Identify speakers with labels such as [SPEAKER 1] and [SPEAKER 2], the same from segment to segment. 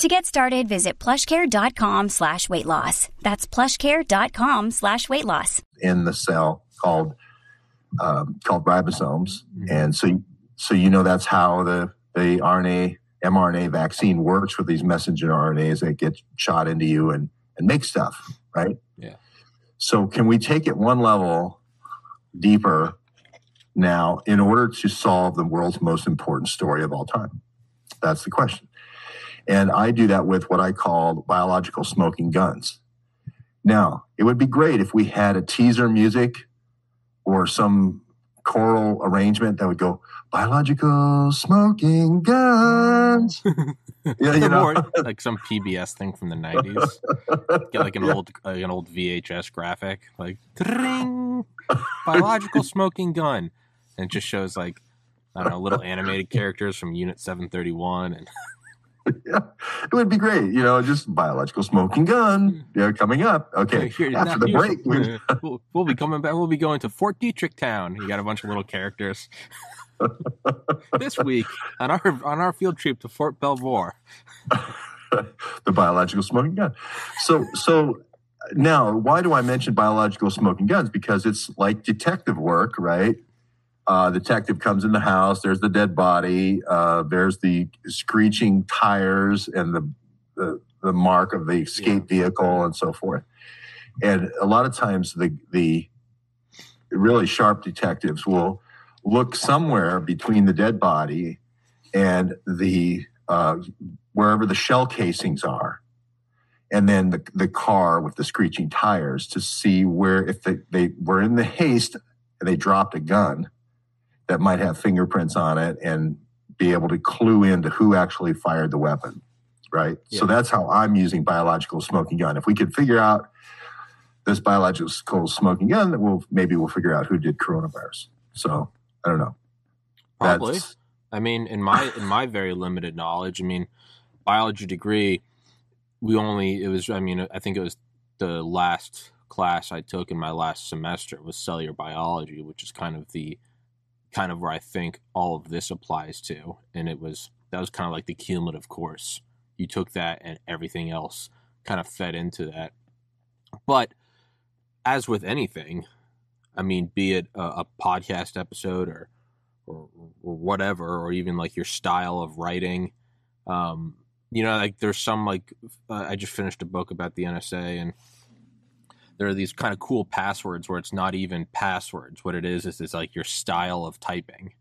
[SPEAKER 1] To get started, visit plushcare.com slash weight loss. That's plushcare.com slash weight loss.
[SPEAKER 2] in the cell called um, called ribosomes, and so so you know that's how the the RNA mRNA vaccine works with these messenger RNAs that get shot into you and and make stuff, right?
[SPEAKER 3] Yeah.
[SPEAKER 2] So can we take it one level deeper now in order to solve the world's most important story of all time? That's the question. And I do that with what I call biological smoking guns. Now, it would be great if we had a teaser music or some choral arrangement that would go, biological smoking guns. yeah, you know.
[SPEAKER 3] Like some PBS thing from the nineties. Get like an old like an old VHS graphic, like "Tring! biological smoking gun, and it just shows like I don't know little animated characters from Unit Seven Thirty One, and
[SPEAKER 2] yeah, it would be great. You know, just biological smoking gun. Hmm. Yeah, coming up. Okay,
[SPEAKER 3] Here-
[SPEAKER 2] after the break, we-
[SPEAKER 3] we'll, we'll be coming back. We'll be going to Fort Detrick Town. You got a bunch of little characters. this week on our on our field trip to Fort Belvoir.
[SPEAKER 2] the biological smoking gun. So, so now, why do I mention biological smoking guns? Because it's like detective work, right? Uh, detective comes in the house. There's the dead body. Uh, there's the screeching tires and the the, the mark of the escape vehicle and so forth. And a lot of times, the the really sharp detectives will look somewhere between the dead body and the uh, wherever the shell casings are, and then the, the car with the screeching tires to see where if they, they were in the haste and they dropped a gun that might have fingerprints on it and be able to clue into who actually fired the weapon. Right. So that's how I'm using biological smoking gun. If we could figure out this biological smoking gun, that we'll maybe we'll figure out who did coronavirus. So I don't know.
[SPEAKER 3] Probably.
[SPEAKER 2] That's-
[SPEAKER 3] I mean, in my in my very limited knowledge, I mean, biology degree, we only it was. I mean, I think it was the last class I took in my last semester was cellular biology, which is kind of the kind of where I think all of this applies to, and it was that was kind of like the cumulative course. You took that, and everything else kind of fed into that. But as with anything, I mean, be it a, a podcast episode or or, or whatever, or even like your style of writing. Um, you know, like there's some like uh, I just finished a book about the NSA, and there are these kind of cool passwords where it's not even passwords. What it is is it's like your style of typing,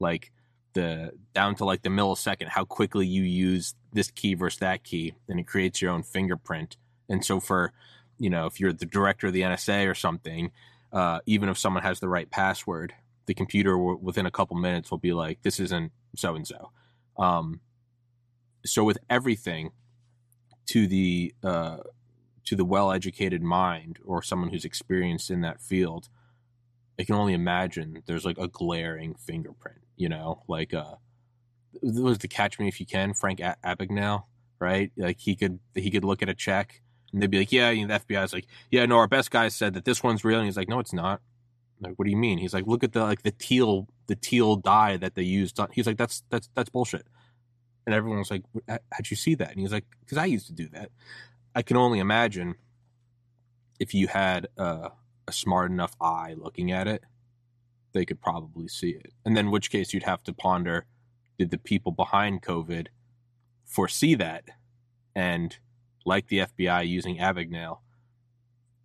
[SPEAKER 3] like the down to like the millisecond, how quickly you use this key versus that key, and it creates your own fingerprint. And so for you know, if you're the director of the NSA or something, uh, even if someone has the right password, the computer w- within a couple minutes will be like, "This isn't so and so." So with everything, to the uh, to the well-educated mind or someone who's experienced in that field, I can only imagine there's like a glaring fingerprint. You know, like uh, was the Catch Me If You Can, Frank a- Abagnale, right? Like he could he could look at a check and they'd be like, "Yeah," you know, the FBI's like, "Yeah, no, our best guy said that this one's real," and he's like, "No, it's not." Like, what do you mean? He's like, look at the like the teal the teal dye that they used. He's like, that's that's that's bullshit. And everyone was like, "H- how'd you see that? And he's like, because I used to do that. I can only imagine if you had uh, a smart enough eye looking at it, they could probably see it. And then, in which case, you'd have to ponder: Did the people behind COVID foresee that? And like the FBI using Abagnale,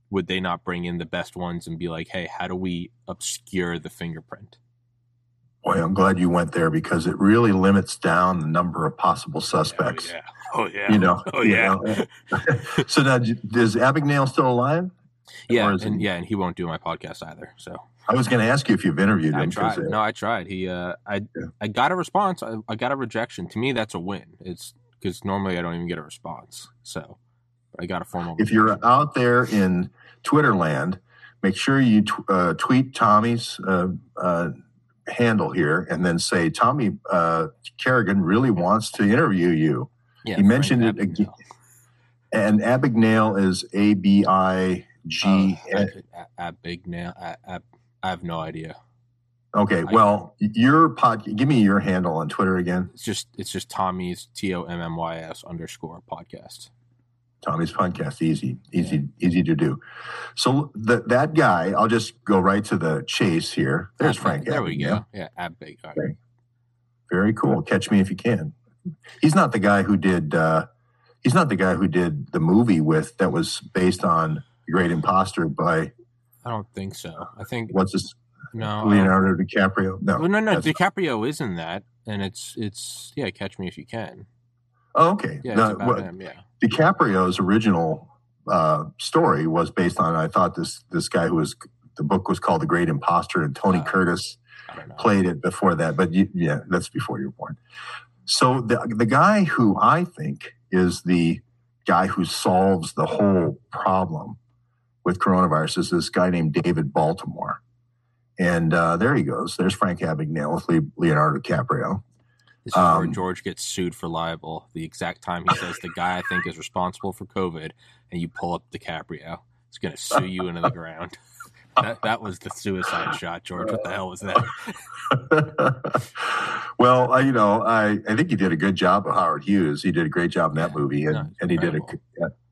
[SPEAKER 3] would they not bring in the best ones and be like, hey, how do we obscure the fingerprint?
[SPEAKER 2] Boy, I'm glad you went there because it really limits down the number of possible suspects.
[SPEAKER 3] Oh, yeah.
[SPEAKER 2] You know.
[SPEAKER 3] Oh,
[SPEAKER 2] you
[SPEAKER 3] yeah.
[SPEAKER 2] know. so now, is Abagnale still alive?
[SPEAKER 3] Yeah.
[SPEAKER 2] Is
[SPEAKER 3] And
[SPEAKER 2] it-
[SPEAKER 3] yeah. And he won't do my podcast either. So
[SPEAKER 2] I was going to ask you if you've interviewed
[SPEAKER 3] I
[SPEAKER 2] him. 'cause,
[SPEAKER 3] tried.
[SPEAKER 2] uh,
[SPEAKER 3] No, I tried. He, uh, I,
[SPEAKER 2] Yeah.
[SPEAKER 3] I got a response. I, I got a rejection. To me, that's a win. It's because normally I don't even get a response. So I got a formal.
[SPEAKER 2] If you're out there in Twitter land, make sure you t- uh, tweet Tommy's uh, uh, handle here and then say Tommy uh, Kerrigan really wants to interview you.
[SPEAKER 3] Yeah,
[SPEAKER 2] he mentioned it again. And Abigail is A B I G.
[SPEAKER 3] Oh, I A- Abagnale. A- I have no idea.
[SPEAKER 2] Okay, well, your pod. Give me your handle on Twitter again.
[SPEAKER 3] It's just it's just Tommy's T O M M Y S underscore podcast.
[SPEAKER 2] Tommy's podcast, easy, easy, easy to do. So that that guy, I'll just go right to the chase here. There's
[SPEAKER 3] ah,
[SPEAKER 2] Frank.
[SPEAKER 3] There we go. Yeah, Abig.
[SPEAKER 2] Okay. Very cool. Catch me if you can. He's not the guy who did. uh He's not the guy who did the movie with that was based on The Great Imposter by
[SPEAKER 3] I don't think so. I think
[SPEAKER 2] what's his
[SPEAKER 3] no.
[SPEAKER 2] Leonardo DiCaprio. No,
[SPEAKER 3] Well, no, no. DiCaprio is in that, and it's it's yeah. Catch me if you can.
[SPEAKER 2] Oh, okay.
[SPEAKER 3] Yeah,
[SPEAKER 2] No, what-
[SPEAKER 3] him. Yeah.
[SPEAKER 2] DiCaprio's original uh, story was based on. I thought this this guy who was the book was called The Great Imposter, and Tony
[SPEAKER 3] Oh.
[SPEAKER 2] Curtis
[SPEAKER 3] I don't know.
[SPEAKER 2] played it before that. But you, yeah, that's before you were born. So the the guy who I think is the guy who solves the whole problem with coronavirus is this guy named David Baltimore. And uh, there he goes. There's Frank Abagnale with Leonardo DiCaprio.
[SPEAKER 3] This is where
[SPEAKER 2] Um,
[SPEAKER 3] George gets sued for libel. The exact time he says the guy I think is responsible for COVID, and you pull up DiCaprio, he's going to sue you into the ground. That, that was the suicide shot, George. What the hell was that?
[SPEAKER 2] well, I, you know, I, I think he did a good job of Howard Hughes. He did a great job in that movie, and,
[SPEAKER 3] no,
[SPEAKER 2] and he did a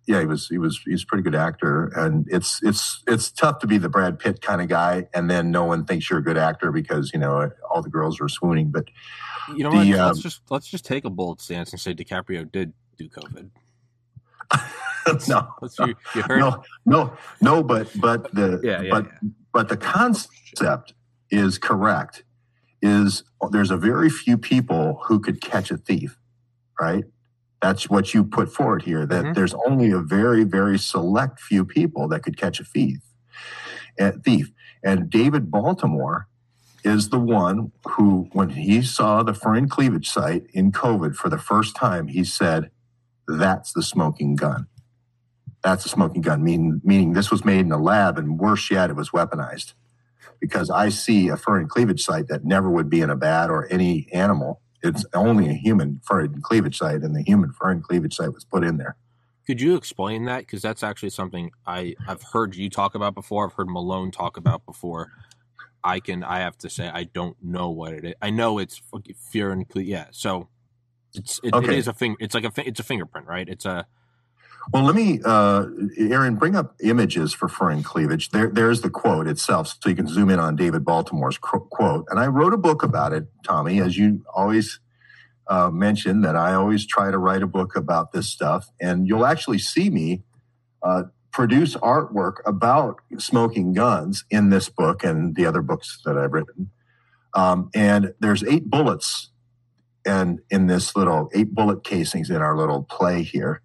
[SPEAKER 2] yeah, he was he was he's a pretty good actor, and it's it's it's tough to be the Brad Pitt kind of guy, and then no one thinks you're a good actor because you know all the girls are swooning. But
[SPEAKER 3] You know
[SPEAKER 2] The,
[SPEAKER 3] what?
[SPEAKER 2] um,
[SPEAKER 3] let's just let's just take a bold stance and say DiCaprio did do COVID.
[SPEAKER 2] no,
[SPEAKER 3] Let's, you, you heard
[SPEAKER 2] no, no, no, but but the
[SPEAKER 3] Yeah, yeah,
[SPEAKER 2] but
[SPEAKER 3] yeah.
[SPEAKER 2] but the concept is correct. Is there's a very few people who could catch a thief, right? That's what you put forward here. That
[SPEAKER 3] Mhm.
[SPEAKER 2] there's only a very very select few people that could catch a thief. And thief and David Baltimore is the one who, when he saw the foreign cleavage site in COVID for the first time, he said, "That's the smoking gun." that's a smoking gun, meaning, meaning this was made in a lab, and worse yet, it was weaponized. Because I see a fur and cleavage site that never would be in a bat or any animal. It's only a human fur and cleavage site, and the human fur and cleavage site was put in there.
[SPEAKER 3] Could you explain that? Because that's actually something I I've heard you talk about before. I've heard Malone talk about before. I can I have to say I don't know what it is. I know it's fear and yeah. So it's it, it
[SPEAKER 2] Okay.
[SPEAKER 3] is a finger. It's like a it's a fingerprint, right? It's a
[SPEAKER 2] Well, let me, uh, Aaron, bring up images for fur and cleavage. There, there's the quote itself, so you can zoom in on David Baltimore's qu- quote. And I wrote a book about it, Tommy, as you always uh, mention that I always try to write a book about this stuff. And you'll actually see me uh, produce artwork about smoking guns in this book and the other books that I've written. Um, and there's eight bullets and in this little eight bullet casings in our little play here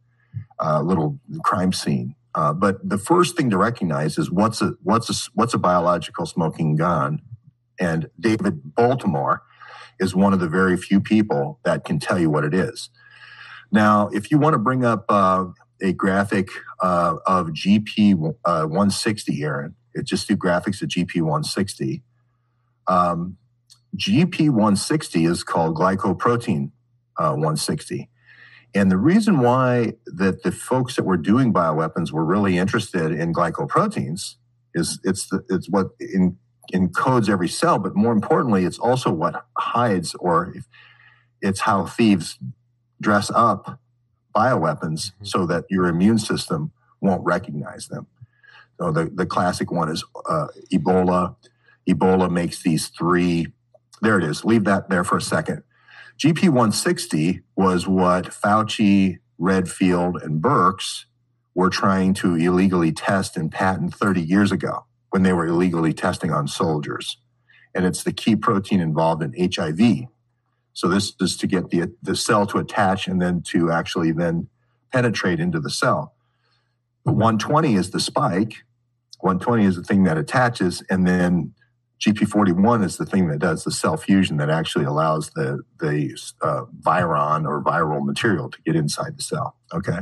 [SPEAKER 2] uh, little crime scene. Uh, but the first thing to recognize is what's a what's a what's a biological smoking gun, and David Baltimore is one of the very few people that can tell you what it is. Now, if you want to bring up uh, a graphic uh, of GP uh, 160, Aaron, it just do graphics of GP 160. Um, GP 160 is called glycoprotein uh, 160. And the reason why that the folks that were doing bioweapons were really interested in glycoproteins is it's the, it's what in, encodes every cell, but more importantly, it's also what hides or if, it's how thieves dress up bioweapons
[SPEAKER 3] Mhm.
[SPEAKER 2] so that your immune system won't recognize them. So the, the classic one is uh, Ebola. Ebola makes these three. There it is. Leave that there for a second. GP 160 was what Fauci, Redfield, and Burks were trying to illegally test and patent 30 years ago when they were illegally testing on soldiers. And it's the key protein involved in HIV. So this is to get the, the cell to attach and then to actually then penetrate into the cell. The 120 is the spike. 120 is the thing that attaches, and then GP41 is the thing that does the cell fusion that actually allows the, the uh, viron or viral material to get inside the cell. Okay.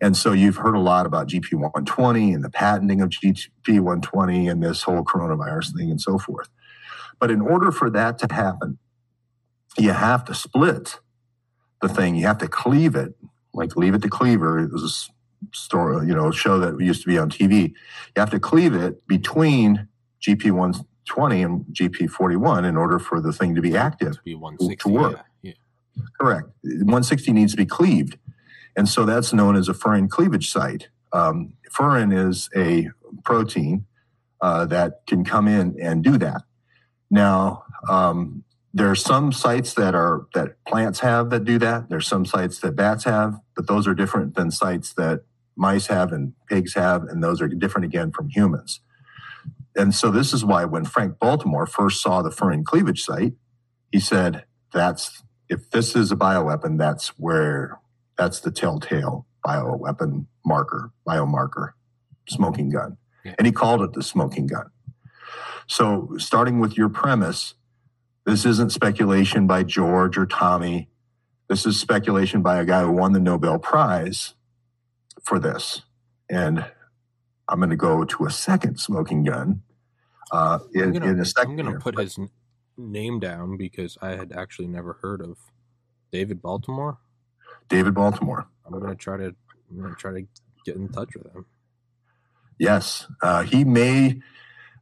[SPEAKER 2] And so you've heard a lot about GP120 and the patenting of GP120 and this whole coronavirus thing and so forth. But in order for that to happen, you have to split the thing, you have to cleave it, like leave it to cleaver. It was a story, you know, show that used to be on TV. You have to cleave it between GP1 20 and GP41 in order for the thing to be active,
[SPEAKER 3] to, be 160,
[SPEAKER 2] to work.
[SPEAKER 3] Yeah, yeah.
[SPEAKER 2] Correct. 160 needs to be cleaved. And so that's known as a furin cleavage site. Um, furin is a protein uh, that can come in and do that. Now, um, there are some sites that are that plants have that do that. There's some sites that bats have, but those are different than sites that mice have and pigs have, and those are different again from humans. And so this is why when Frank Baltimore first saw the furin cleavage site, he said, "That's if this is a bioweapon, that's where that's the telltale bioweapon marker, biomarker, smoking gun."
[SPEAKER 3] Yeah.
[SPEAKER 2] And he called it the smoking gun. So, starting with your premise, this isn't speculation by George or Tommy. This is speculation by a guy who won the Nobel Prize for this. And I'm going to go to a second smoking gun uh, in,
[SPEAKER 3] I'm gonna,
[SPEAKER 2] in a 2nd
[SPEAKER 3] I'm gonna put his name down because I had actually never heard of David Baltimore.
[SPEAKER 2] David Baltimore.
[SPEAKER 3] I'm gonna try to I'm gonna try to get in touch with him.
[SPEAKER 2] Yes, uh, he may.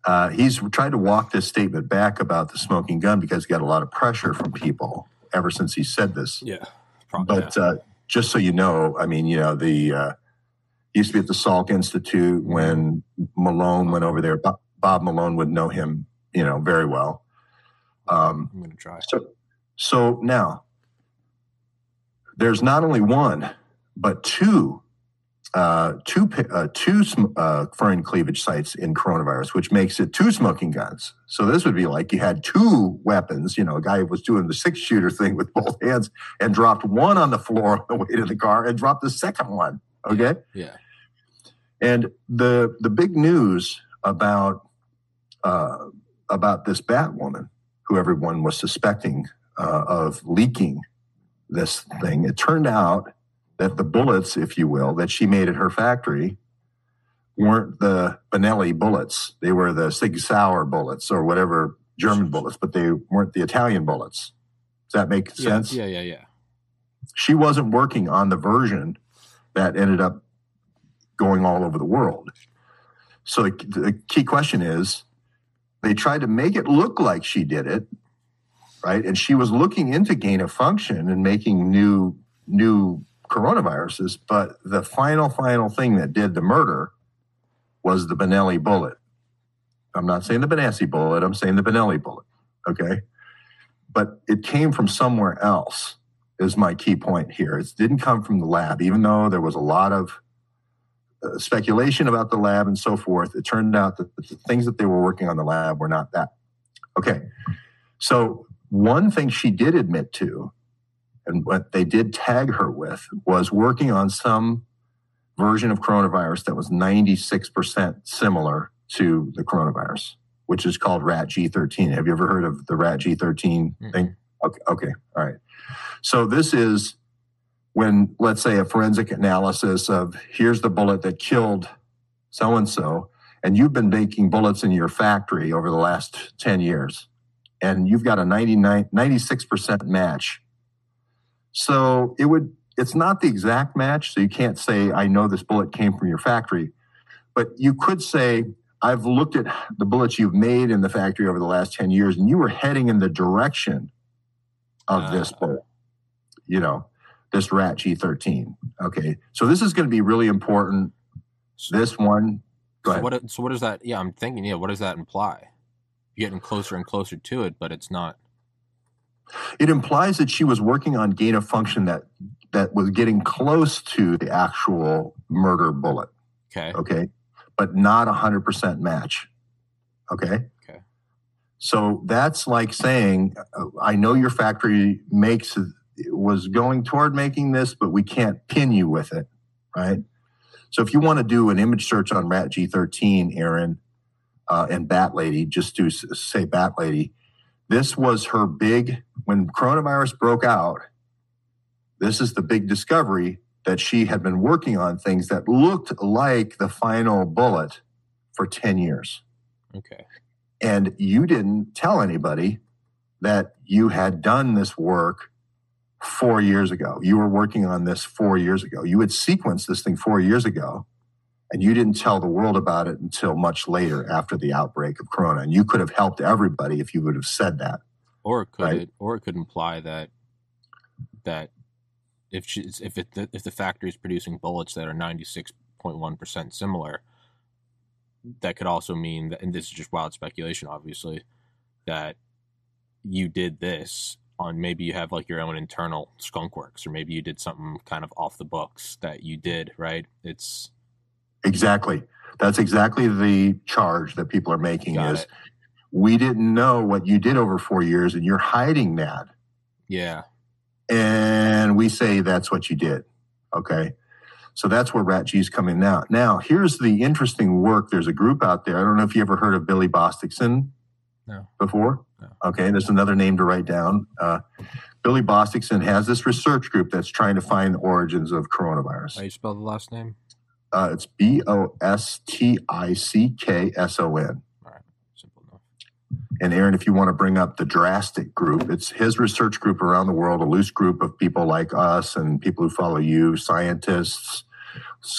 [SPEAKER 2] Uh, he's tried to walk this statement back about the smoking gun because he got a lot of pressure from people ever since he said this.
[SPEAKER 3] Yeah, probably.
[SPEAKER 2] But uh, just so you know, I mean, you know, the uh, used to be at the Salk Institute when Malone went over there. Bob, Bob Malone would know him, you know, very well. Um,
[SPEAKER 3] I'm gonna try.
[SPEAKER 2] so, so now there's not only one, but two, uh, two, uh, two sm- uh, cleavage sites in coronavirus, which makes it two smoking guns. So this would be like you had two weapons. You know, a guy was doing the six shooter thing with both hands and dropped one on the floor on the way to the car and dropped the second one. Okay.
[SPEAKER 3] Yeah.
[SPEAKER 2] And the the big news about uh, about this Batwoman, who everyone was suspecting uh, of leaking this thing, it turned out that the bullets, if you will, that she made at her factory weren't the Benelli bullets. They were the Sig Sauer bullets or whatever German bullets, but they weren't the Italian bullets. Does that make
[SPEAKER 3] Yeah,
[SPEAKER 2] sense?
[SPEAKER 3] Yeah, yeah, yeah.
[SPEAKER 2] she wasn't working on the version that ended up going all over the world. So the, the key question is they tried to make it look like she did it, right? And she was looking into gain of function and making new new coronaviruses, but the final final thing that did the murder was the Benelli bullet. I'm not saying the Benassi bullet, I'm saying the Benelli bullet, okay? But it came from somewhere else is my key point here. It didn't come from the lab, even though there was a lot of speculation about the lab and so forth. It turned out that the things that they were working on the lab were not that. Okay. So, one thing she did admit to, and what they did tag her with, was working on some version of coronavirus that was 96% similar to the coronavirus, which is called RAT G13. Have you ever heard of the RAT G13
[SPEAKER 3] Mm.
[SPEAKER 2] thing? Okay. Okay. All right. So this is when, let's say, a forensic analysis of here's the bullet that killed so and so, and you've been making bullets in your factory over the last 10 years, and you've got a 99, 96% match. So it would, it's not the exact match. So you can't say, I know this bullet came from your factory, but you could say, I've looked at the bullets you've made in the factory over the last 10 years, and you were heading in the direction of this
[SPEAKER 3] Ah.
[SPEAKER 2] bullet, you know, this rat G13. Okay. So this is going to be really important. This one,
[SPEAKER 3] So what? So what does that? Yeah, I'm thinking. Yeah, what does that imply? You're getting closer and closer to it, but it's not.
[SPEAKER 2] it implies that she was working on gain of function that that was getting close to the actual murder bullet.
[SPEAKER 3] Okay.
[SPEAKER 2] Okay. But not a hundred percent match. Okay.
[SPEAKER 3] Okay.
[SPEAKER 2] So that's like saying, uh, I know your factory makes was going toward making this, but we can't pin you with it, right? So if you want to do an image search on Rat G13, Aaron, uh, and Bat Lady, just do s- say Bat Lady. This was her big when coronavirus broke out. This is the big discovery that she had been working on things that looked like the final bullet for 10 years.
[SPEAKER 3] Okay.
[SPEAKER 2] And you didn't tell anybody that you had done this work four years ago. You were working on this four years ago. You had sequenced this thing four years ago, and you didn't tell the world about it until much later after the outbreak of Corona. And you could have helped everybody if you would have said that.
[SPEAKER 3] Or it could
[SPEAKER 2] Right.
[SPEAKER 3] it, or it could imply that that if she's if it if the factory is producing bullets that are ninety six point one percent similar, that could also mean that, and this is just wild speculation, obviously, that you did this on maybe you have like your own internal skunk works, or maybe you did something kind of off the books that you did, right? It's
[SPEAKER 2] Exactly. That's exactly the charge that people are making
[SPEAKER 3] Got
[SPEAKER 2] is
[SPEAKER 3] it.
[SPEAKER 2] we didn't know what you did over four years and you're hiding that.
[SPEAKER 3] yeah,
[SPEAKER 2] And we say that's what you did. Okay. So that's where Rat G's coming now. Now, here's the interesting work. There's a group out there. I don't know if you ever heard of Billy Bosticson
[SPEAKER 3] no,
[SPEAKER 2] before. Okay. There's another name to write down. Uh, Billy Bosticson has this research group that's trying to find the origins of coronavirus.
[SPEAKER 3] how you spell the last name?
[SPEAKER 2] Uh, it's B O S T I C K S O N.
[SPEAKER 3] Simple enough.
[SPEAKER 2] And Aaron, if you want to bring up the drastic group, it's his research group around the world, a loose group of people like us and people who follow you, scientists,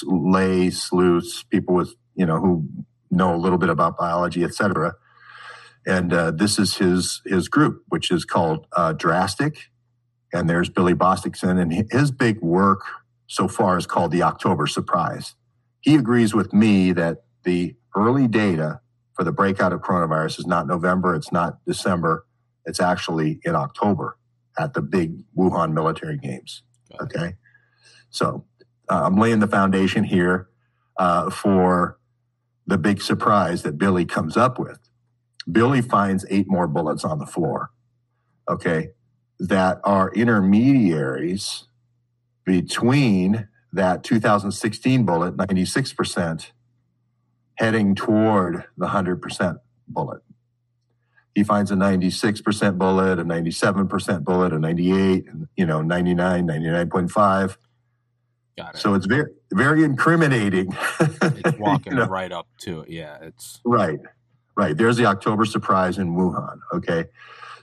[SPEAKER 2] lay sleuths, people with, you know, who know a little bit about biology, et cetera. And uh, this is his his group, which is called uh, Drastic. And there's Billy Bosticson, and his big work so far is called the October Surprise. He agrees with me that the early data for the breakout of coronavirus is not November, it's not December, it's actually in October at the big Wuhan military games. Okay. So uh, I'm laying the foundation here uh, for the big surprise that Billy comes up with. Billy finds eight more bullets on the floor, okay, that are intermediaries between that 2016 bullet, 96%, heading toward the 100% bullet. He finds a 96% bullet, a 97% bullet, a 98, and, you know, 99, 99.5.
[SPEAKER 3] Got it.
[SPEAKER 2] So it's very, very incriminating.
[SPEAKER 3] it's walking
[SPEAKER 2] You know?
[SPEAKER 3] right up to it. Yeah, it's
[SPEAKER 2] Right, right. There's the October surprise in Wuhan. Okay.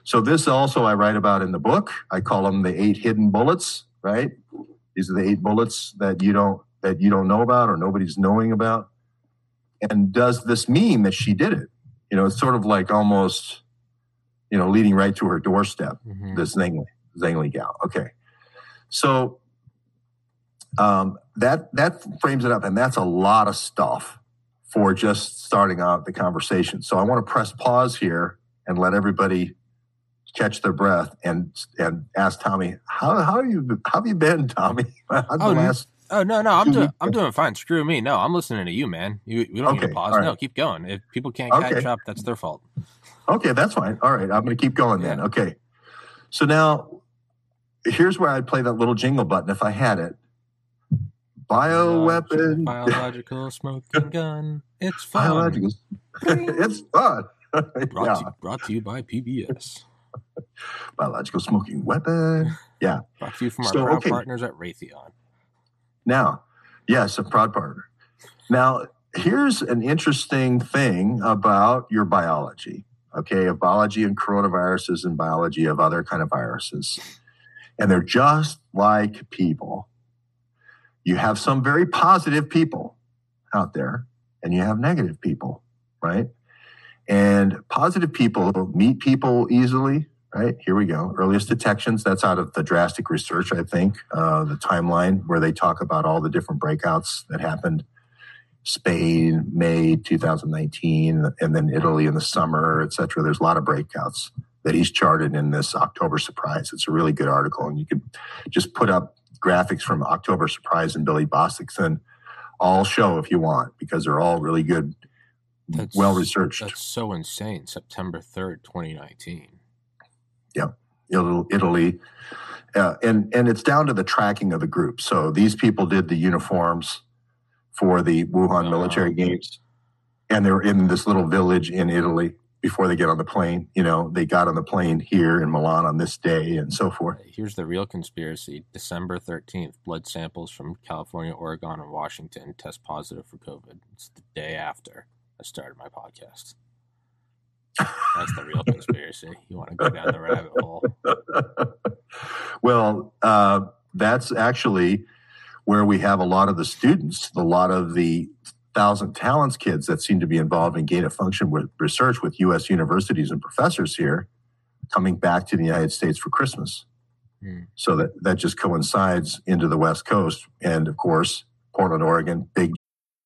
[SPEAKER 2] So this also I write about in the book. I call them the eight hidden bullets, right? These are the eight bullets that you don't that you don't know about or nobody's knowing about. And does this mean that she did it? You know, it's sort of like almost, you know, leading right to her doorstep
[SPEAKER 3] mhm.
[SPEAKER 2] this Zangli, Zangli gal. Okay. So um, that that frames it up, and that's a lot of stuff for just starting out the conversation. So I want to press pause here and let everybody catch their breath and and ask Tommy how how you how have you been, Tommy?
[SPEAKER 3] Oh,
[SPEAKER 2] last-
[SPEAKER 3] Oh no, no, I'm doing I'm doing fine. Screw me. No, I'm listening to you, man. You we don't need to pause.
[SPEAKER 2] right.
[SPEAKER 3] No, keep going. If people can't
[SPEAKER 2] Okay.
[SPEAKER 3] catch up, that's their fault.
[SPEAKER 2] Okay, that's fine. All right, I'm going to keep going then.
[SPEAKER 3] Yeah.
[SPEAKER 2] Okay. So now here's where I'd play that little jingle button if I had it. Bioweapon.
[SPEAKER 3] biological smoking gun. It's fun.
[SPEAKER 2] Biological. it's fun.
[SPEAKER 3] Brought,
[SPEAKER 2] yeah.
[SPEAKER 3] to, brought to you by PBS.
[SPEAKER 2] Biological smoking weapon. Yeah.
[SPEAKER 3] brought to you from our
[SPEAKER 2] So,
[SPEAKER 3] proud
[SPEAKER 2] okay.
[SPEAKER 3] partners at Raytheon.
[SPEAKER 2] Now, yes, a proud partner. Now, here's an interesting thing about your biology, okay, of biology and coronaviruses and biology of other kind of viruses. And they're just like people. You have some very positive people out there, and you have negative people, right? And positive people meet people easily, right? Here we go. Earliest detections, that's out of the drastic research, I think, uh, the timeline where they talk about all the different breakouts that happened. Spain, May 2019, and then Italy in the summer, et cetera. There's a lot of breakouts that he's charted in this October Surprise. It's a really good article, and you could just put up graphics from October Surprise and Billy Bosticson. All show if you want because they're all really good,
[SPEAKER 3] That's-
[SPEAKER 2] well researched.
[SPEAKER 3] That's so insane. September 3rd, 2019.
[SPEAKER 2] Italy, Italy. Uh, and and it's down to the tracking of the group. So these people did the uniforms for the Wuhan military games, and they were in this little village in Italy before they get on the plane. You know, they got on the plane here in Milan on this day and so forth.
[SPEAKER 3] Here's the real conspiracy December 13th, blood samples from California, Oregon, and Washington test positive for COVID. It's the day after I started my podcast. That's the real conspiracy. You want to go down the rabbit hole.
[SPEAKER 2] well, uh, that's actually where we have a lot of the students, a lot of the thousand talents kids that seem to be involved in gain of function with research with U.S. universities and professors here coming back to the United States for Christmas. Hmm. So that, that just coincides into the West Coast. And of course, Portland, Oregon, big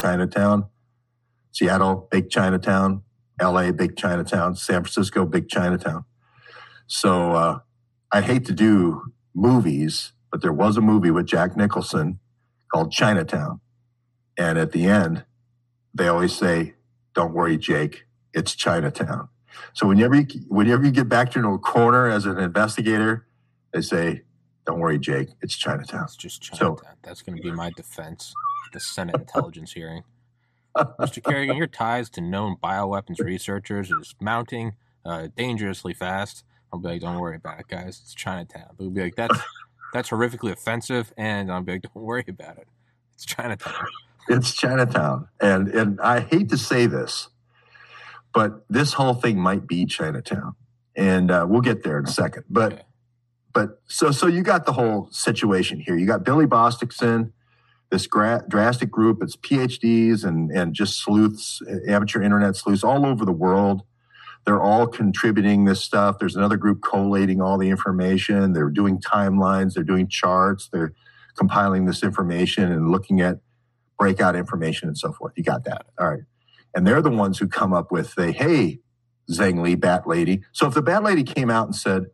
[SPEAKER 2] Chinatown. Seattle, big Chinatown. LA, big Chinatown. San Francisco, big Chinatown. So uh, I hate to do movies, but there was a movie with Jack Nicholson called Chinatown. And at the end, they always say, Don't worry, Jake, it's Chinatown. So whenever you, whenever you get back to a corner as an investigator, they say, Don't worry, Jake, it's Chinatown.
[SPEAKER 3] It's just Chinatown. So, That's going to be my defense the Senate intelligence hearing. Mr. Kerrigan, your ties to known bioweapons researchers is mounting uh, dangerously fast. I'll be like, don't worry about it, guys. It's Chinatown. We'll be like, that's that's horrifically offensive, and I'll be like, don't worry about it. It's Chinatown.
[SPEAKER 2] It's Chinatown, and and I hate to say this, but this whole thing might be Chinatown, and uh, we'll get there in a second. But okay. but so so you got the whole situation here. You got Billy Bosticson this gra- drastic group. It's PhDs and, and just sleuths, amateur internet sleuths all over the world. They're all contributing this stuff. There's another group collating all the information. They're doing timelines. They're doing charts. They're compiling this information and looking at breakout information and so forth. You got that. All right. And they're the ones who come up with the, hey, Zheng Li, Bat Lady. So if the Bat Lady came out and said,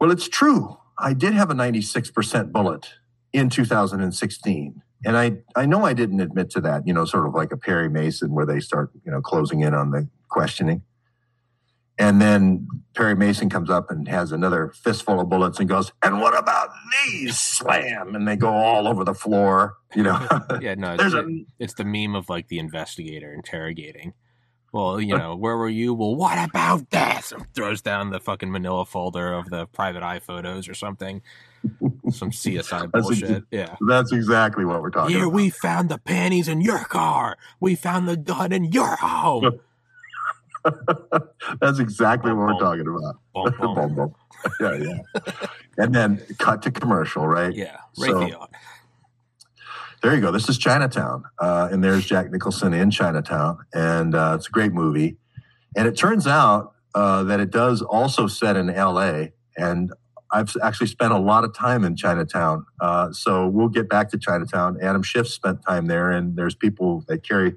[SPEAKER 2] well, it's true. I did have a 96% bullet in 2016. And I, I know I didn't admit to that, you know, sort of like a Perry Mason where they start, you know, closing in on the questioning. And then Perry Mason comes up and has another fistful of bullets and goes, and what about these? Slam. And they go all over the floor, you know.
[SPEAKER 3] yeah, no, it's, a, it's the meme of like the investigator interrogating. Well, you know, where were you? Well, what about this? And throws down the fucking manila folder of the private eye photos or something. Some CSI bullshit. Ex-
[SPEAKER 2] yeah. That's exactly what we're talking about.
[SPEAKER 3] Here
[SPEAKER 2] about.
[SPEAKER 3] we found the panties in your car. We found the gun in your home.
[SPEAKER 2] That's exactly what we're talking about. Boom, boom. yeah, yeah. and then cut to commercial, right?
[SPEAKER 3] Yeah. Raytheon. So,
[SPEAKER 2] there you go. This is Chinatown. Uh, and there's Jack Nicholson in Chinatown. And uh, it's a great movie. And it turns out uh, that it does also set in LA. And I've actually spent a lot of time in Chinatown. Uh, so we'll get back to Chinatown. Adam Schiff spent time there, and there's people that carry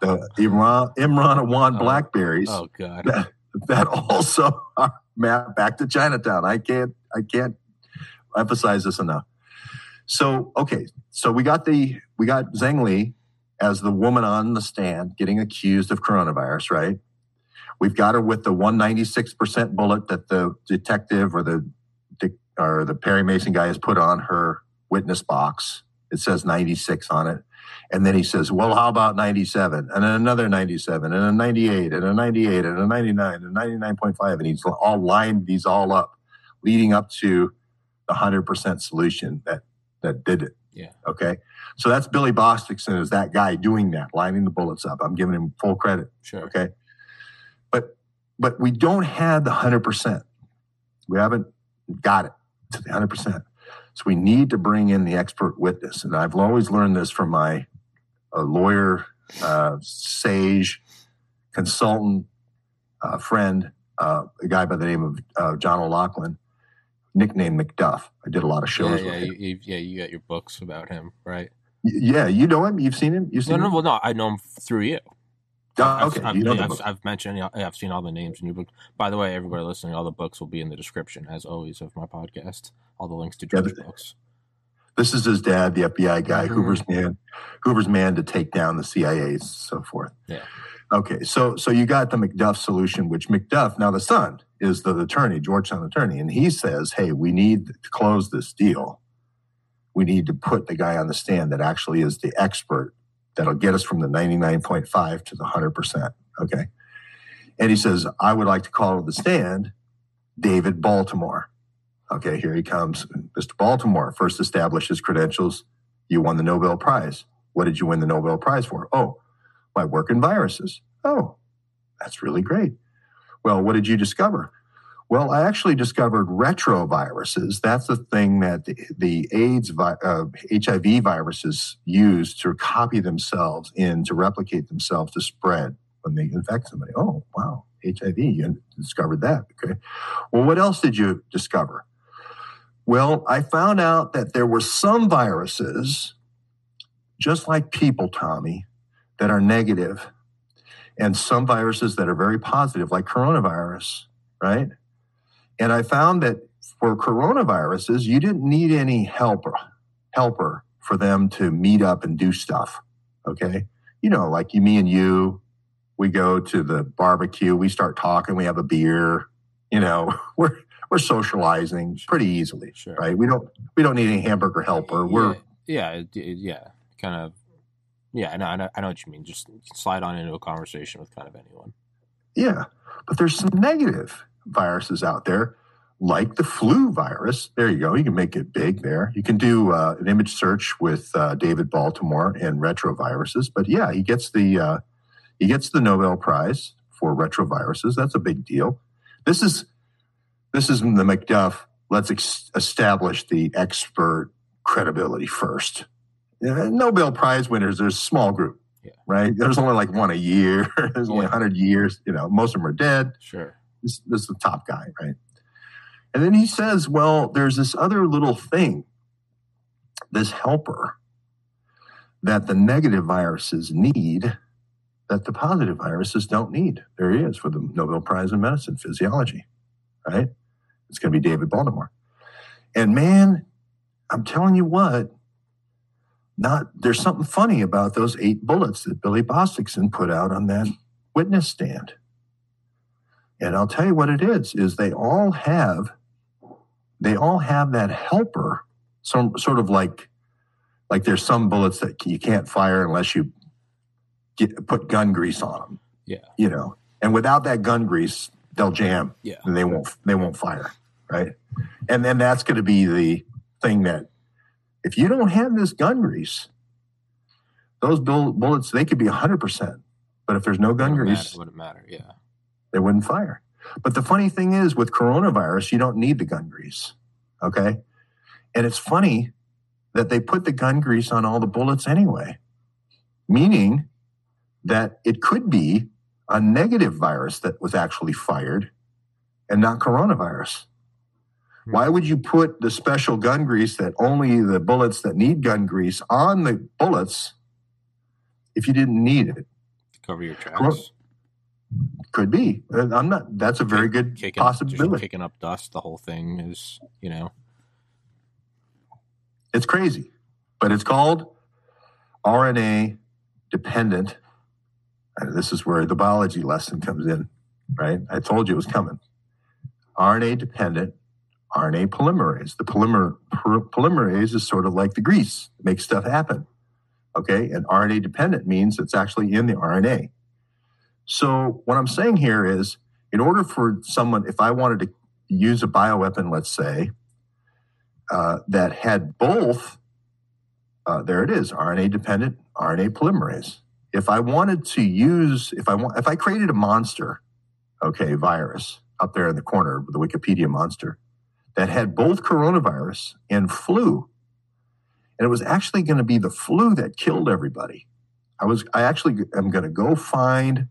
[SPEAKER 2] the Imran, Imran Awan oh, Blackberries.
[SPEAKER 3] Oh, God.
[SPEAKER 2] That, that also are mapped back to Chinatown. I can't, I can't emphasize this enough. So, okay. So we got the, we got Zheng Li as the woman on the stand getting accused of coronavirus, right? We've got her with the 196% bullet that the detective or the or the Perry Mason guy has put on her witness box. It says 96 on it. And then he says, well, how about 97 and then another 97 and a 98 and a 98 and a 99 and 99.5. And he's all lined these all up leading up to the 100% solution that, that did it.
[SPEAKER 3] Yeah.
[SPEAKER 2] Okay. So that's Billy Bostickson is that guy doing that, lining the bullets up. I'm giving him full credit.
[SPEAKER 3] Sure.
[SPEAKER 2] Okay but we don't have the 100%. We haven't got it to the 100%. So we need to bring in the expert witness. And I've always learned this from my uh, lawyer, uh, sage, consultant, uh, friend, uh, a guy by the name of uh, John O'Loughlin, nicknamed McDuff. I did a lot of shows
[SPEAKER 3] yeah,
[SPEAKER 2] yeah,
[SPEAKER 3] you, yeah, you got your books about him, right?
[SPEAKER 2] Yeah, you know him. You've seen him. You've seen
[SPEAKER 3] no, no,
[SPEAKER 2] him?
[SPEAKER 3] well, no, I know him through you.
[SPEAKER 2] Oh,
[SPEAKER 3] I've,
[SPEAKER 2] okay,
[SPEAKER 3] I've,
[SPEAKER 2] you know
[SPEAKER 3] I've. I've mentioned, yeah, I've seen all the names in your book. By the way, everybody listening, all the books will be in the description, as always, of my podcast. All the links to
[SPEAKER 2] Yeah,
[SPEAKER 3] George's
[SPEAKER 2] but-
[SPEAKER 3] books.
[SPEAKER 2] This is his dad, the FBI guy,
[SPEAKER 3] Mhm.
[SPEAKER 2] Hoover's man, Hoover's man to take down the CIA, and so forth.
[SPEAKER 3] Yeah.
[SPEAKER 2] Okay, so so you got the McDuff solution, which McDuff, now the son is the attorney, Georgetown attorney, and he says, "Hey, we need to close this deal. We need to put the guy on the stand that actually is the expert that'll get us from the ninety nine point five to the hundred percent." Okay, and he says, "I would like to call to the stand David Baltimore." Okay, here he comes. Mr. Baltimore first established his credentials. You won the Nobel Prize. What did you win the Nobel Prize for? Oh, my work in viruses. Oh, that's really great. Well, what did you discover? Well, I actually discovered retroviruses. That's the thing that the, the AIDS, vi- uh, HIV viruses use to copy themselves in, to replicate themselves, to spread when they infect somebody. Oh, wow, HIV, you discovered that. Okay. Well, what else did you discover? Well, I found out that there were some viruses, just like people, Tommy, that are negative, and some viruses that are very positive, like coronavirus, right? And I found that for coronaviruses, you didn't need any helper, helper for them to meet up and do stuff. Okay. You know, like you, me and you, we go to the barbecue, we start talking, we have a beer, you know, we're, we're socializing pretty easily,
[SPEAKER 3] Sure.
[SPEAKER 2] right? We don't, we don't need any hamburger helper. We're,
[SPEAKER 3] yeah, yeah, yeah, kind of. Yeah, I know, I know, I know what you mean. Just slide on into a conversation with kind of anyone.
[SPEAKER 2] Yeah, but there's some negative viruses out there, like the flu virus. There you go. You can make it big there. You can do uh, an image search with uh, David Baltimore and retroviruses. But yeah, he gets the uh, he gets the Nobel Prize for retroviruses. That's a big deal. This is this is the McDuff. Let's ex- establish the expert credibility first. Nobel Prize winners, there's a small group,
[SPEAKER 3] Yeah.
[SPEAKER 2] right? There's only like one a year. there's only
[SPEAKER 3] Yeah.
[SPEAKER 2] 100 years. You know, most of them are dead.
[SPEAKER 3] Sure.
[SPEAKER 2] This, this is the top guy, right? And then he says, well, there's this other little thing, this helper that the negative viruses need that the positive viruses don't need. There he is for the Nobel Prize in Medicine, Physiology, right? It's going to be David Baltimore. And man, I'm telling you what, not there's something funny about those eight bullets that Billy Bostickson put out on that witness stand. And I'll tell you what it is, is they all have they all have that helper, some sort of like like there's some bullets that you can't fire unless you get put gun grease on them.
[SPEAKER 3] Yeah.
[SPEAKER 2] You know. And without that gun grease, they'll jam
[SPEAKER 3] Yeah.
[SPEAKER 2] and they won't they won't fire, right? And then that's going to be the thing that if you don't have this gun grease, those bull- bullets they could be 100%. But if there's no gun
[SPEAKER 3] Wouldn't
[SPEAKER 2] grease,
[SPEAKER 3] matter, wouldn't matter. Yeah.
[SPEAKER 2] They wouldn't fire. But the funny thing is, with coronavirus, you don't need the gun grease. Okay. And it's funny that they put the gun grease on all the bullets anyway, meaning that it could be a negative virus that was actually fired and not coronavirus.
[SPEAKER 3] Hmm.
[SPEAKER 2] Why would you put the special gun grease that only the bullets that need gun grease on the bullets if you didn't need it?
[SPEAKER 3] To cover your tracks.
[SPEAKER 2] Could be. I'm not. That's a very good
[SPEAKER 3] Kicking,
[SPEAKER 2] possibility.
[SPEAKER 3] kicking up dust. The whole thing is, you know,
[SPEAKER 2] It's crazy, but it's called RNA dependent. And this is where the biology lesson comes in, right? I told you it was coming. RNA dependent RNA polymerase. The polymer, polymerase is sort of like the grease, makes stuff happen. Okay. And RNA dependent means it's actually in the RNA. So, what I'm saying here is in order for someone, if I wanted to use a bioweapon, let's say, uh, that had both, uh, there it is, RNA dependent RNA polymerase. If I wanted to use, if I want, if I created a monster, okay, virus up there in the corner, the Wikipedia monster, that had both coronavirus and flu, and it was actually going to be the flu that killed everybody. I was, I actually am going to go find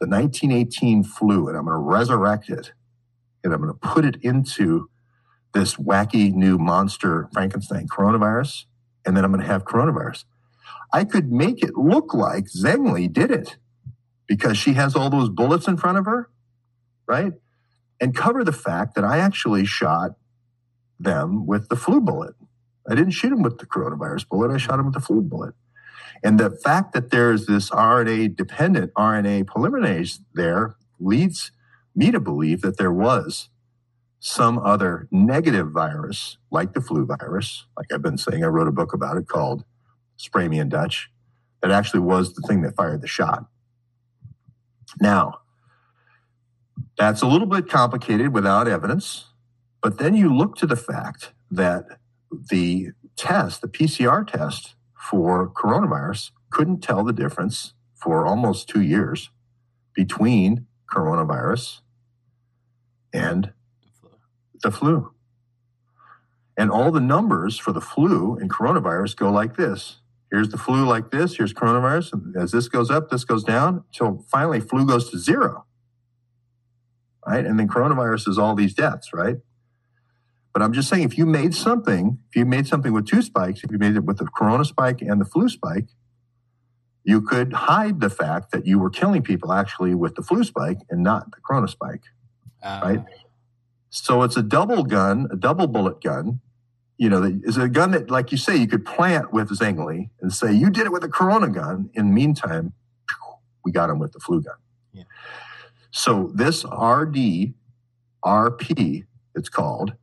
[SPEAKER 2] the 1918 flu, and I'm going to resurrect it, and I'm going to put it into this wacky new monster Frankenstein coronavirus, and then I'm going to have coronavirus. I could make it look like Zengli did it. because she has all those bullets in front of her, right? And cover the fact that I actually shot them with the flu bullet. I didn't shoot them with the coronavirus bullet, I shot them with the flu bullet. And the fact that there's this RNA dependent RNA polymerase there leads me to believe that there was some other negative virus, like the flu virus, like I've been saying, I wrote a book about it called Spray Me in Dutch, that actually was the thing that fired the shot. Now, that's a little bit complicated without evidence, but then you look to the fact that the test, the PCR test for coronavirus, couldn't tell the difference for almost two years between coronavirus and the flu. And all the numbers for the flu and coronavirus go like this. Here's the flu like this, here's coronavirus. And as this goes up, this goes down until finally flu goes to zero. Right? And then coronavirus is all these deaths, right? But I'm just saying, if you made something, if you made something with two spikes, if you made it with the corona spike and the flu spike, you could hide the fact that you were killing people actually with the flu spike and not the corona spike, uh, right? So it's a double gun, a double bullet gun. You know, it's a gun that, like you say, you could plant with Zhengli and say, you did it with a Corona gun. In the meantime, we got him with the flu gun. Yeah. So this RD, RP, it's called,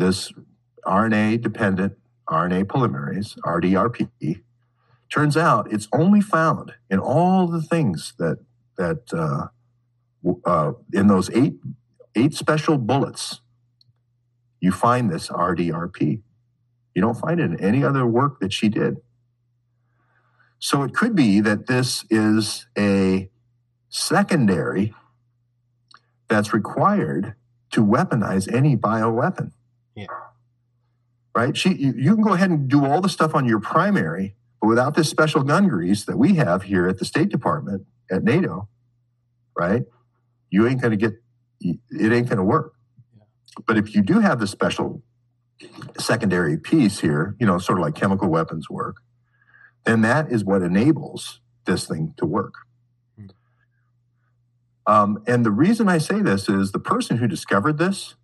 [SPEAKER 2] this RNA dependent RNA polymerase, RDRP, turns out it's only found in all the things that, that, uh, uh, in those eight eight special bullets, you find this RDRP. You don't find it in any other work that she did. So it could be that this is a secondary that's required to weaponize any bioweapon. Yeah. Right? She, you, you can go ahead and do all the stuff on your primary, but without this special gun grease that we have here at the State Department at NATO, right? You ain't going to get it ain't going to work. But if you do have the special secondary piece here, you know, sort of like chemical weapons work, then that is what enables this thing to work. Hmm. Um, and the reason I say this is the person who discovered this,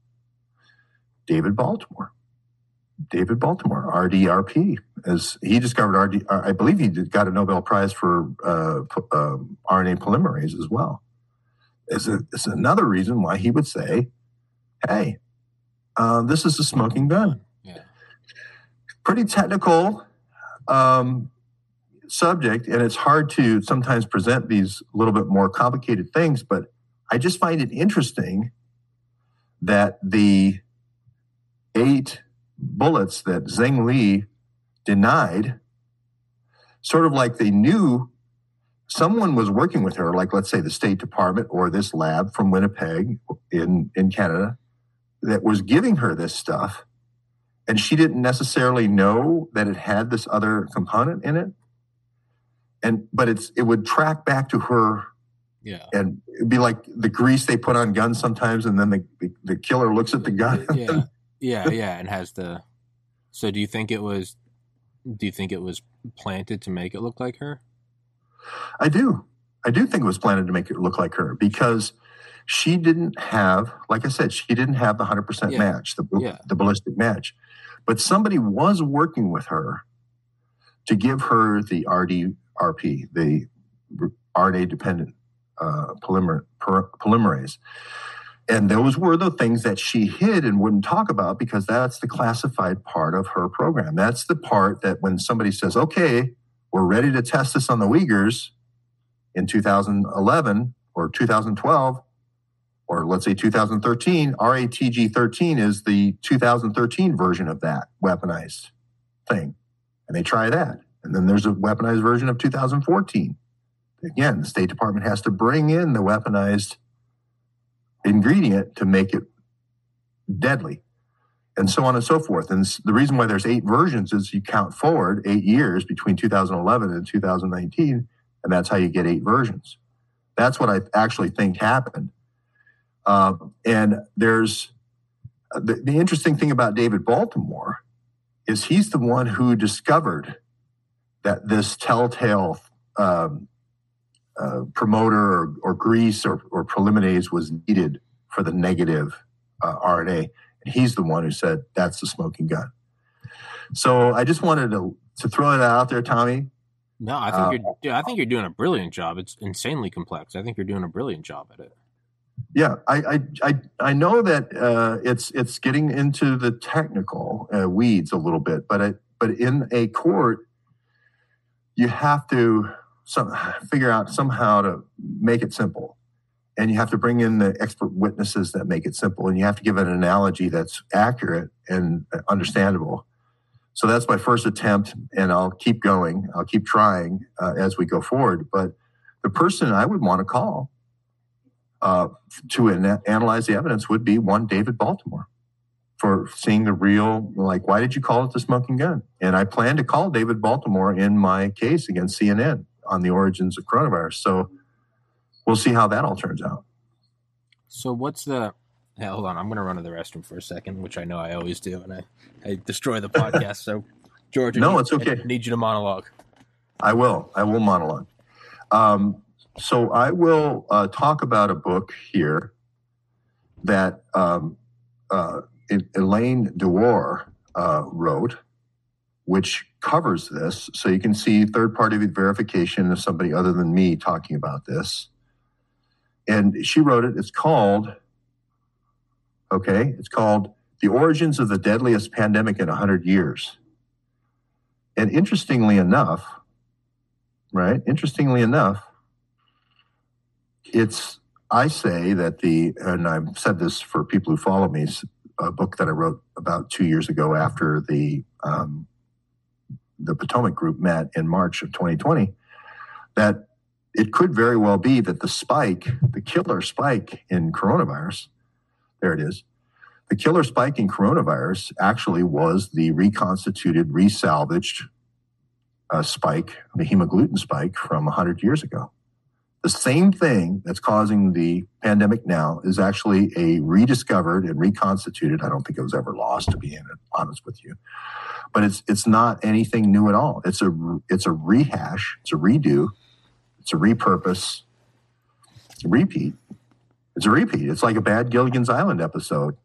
[SPEAKER 2] David Baltimore. David Baltimore, RDRP, as he discovered RD, I believe he got a Nobel Prize for uh, uh, RNA polymerase as well is, a, is another reason why he would say, hey, uh, this is a smoking gun. Yeah. Pretty technical um, subject, and it's hard to sometimes present these a little bit more complicated things, but I just find it interesting that the eight bullets that Zhengli denied, sort of like they knew someone was working with her, like let's say the State Department or this lab from Winnipeg in, in Canada, that was giving her this stuff. And she didn't necessarily know that it had this other component in it. And but it's it would track back to her yeah. And it'd be like the grease they put on guns sometimes, and then the, the, the killer looks at the gun.
[SPEAKER 3] yeah. Yeah, yeah, and has the. So, do you think it was? Do you think it was planted to make it look like her?
[SPEAKER 2] I do. I do think it was planted to make it look like her because she didn't have, like I said, she didn't have the 100% match, the, yeah. the ballistic match. But somebody was working with her to give her the RDRP, the RNA dependent uh, polymer, polymerase. And those were the things that she hid and wouldn't talk about because that's the classified part of her program. That's the part that when somebody says, okay, we're ready to test this on the Uyghurs in 2011 or 2012, or let's say 2013, RATG 13 is the 2013 version of that weaponized thing. And they try that. And then there's a weaponized version of 2014. Again, the State Department has to bring in the weaponized ingredient to make it deadly and so on and so forth. And the reason why there's eight versions is you count forward eight years between 2011 and 2019, and that's how you get eight versions. That's what I actually think happened. Uh, and there's uh, the, the interesting thing about David Baltimore is he's the one who discovered that this telltale um, uh, promoter or, or grease or, or preliminase was needed for the negative uh, RNA. And he's the one who said that's the smoking gun. So I just wanted to, to throw that out there, Tommy.
[SPEAKER 3] No, I think uh, you're. I think you're doing a brilliant job. It's insanely complex. I think you're doing a brilliant job at it.
[SPEAKER 2] Yeah, I I I, I know that uh, it's it's getting into the technical uh, weeds a little bit, but it, but in a court, you have to some, figure out somehow to make it simple, and you have to bring in the expert witnesses that make it simple, and you have to give an analogy that's accurate and understandable so that's my first attempt, and I'll keep going. I'll keep trying uh, as we go forward. But the person I would want to call uh, to an- analyze the evidence would be one David Baltimore for seeing the real, like, why did you call it the smoking gun? And I plan to call David Baltimore in my case against CNN on the origins of coronavirus. So we'll see how that all turns out.
[SPEAKER 3] So what's the Hey, hold on. I'm going to run to the restroom for a second, which I know I always do, and I, I destroy the podcast. so, George,
[SPEAKER 2] no,
[SPEAKER 3] need,
[SPEAKER 2] it's okay.
[SPEAKER 3] I need you to monologue.
[SPEAKER 2] I will. I will monologue. Um, so I will uh, talk about a book here that um, uh, Elaine Dewar uh, wrote, which covers this. So you can see third party verification of somebody other than me talking about this. And she wrote it. It's called Okay. It's called The Origins of the Deadliest Pandemic in 100 Years. And interestingly enough, right? Interestingly enough, it's, I say that the, and I've said this for people who follow me, a book that I wrote about two years ago after the, um, the Potomac group met in March of 2020, that it could very well be that the spike, the killer spike in coronavirus, there it is. The killer spike in coronavirus actually was the reconstituted, resalvaged uh, spike, the hemagglutinin spike from 100 years ago. The same thing that's causing the pandemic now is actually a rediscovered and reconstituted. I don't think it was ever lost, to be honest with you, but it's it's not anything new at all. It's a it's a rehash. It's a redo. It's a repurpose. It's a repeat it's a repeat. It's like a bad Gilligan's Island episode,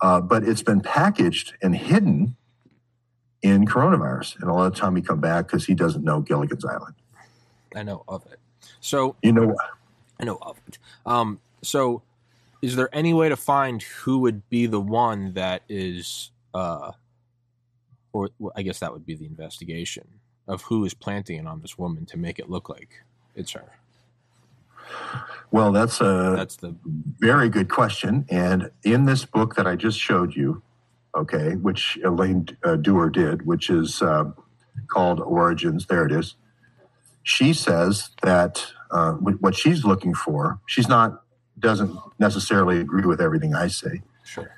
[SPEAKER 2] uh, but it's been packaged and hidden in coronavirus. And a lot of time he come back because he doesn't know Gilligan's Island.
[SPEAKER 3] I know of it. So
[SPEAKER 2] you know,
[SPEAKER 3] I know of it. Um, so is there any way to find who would be the one that is, uh, or well, I guess that would be the investigation of who is planting it on this woman to make it look like it's her.
[SPEAKER 2] Well, that's a
[SPEAKER 3] that's the
[SPEAKER 2] very good question. And in this book that I just showed you, okay, which Elaine uh, Dewar did, which is uh, called Origins, there it is. She says that uh, what she's looking for, she's not doesn't necessarily agree with everything I say.
[SPEAKER 3] Sure.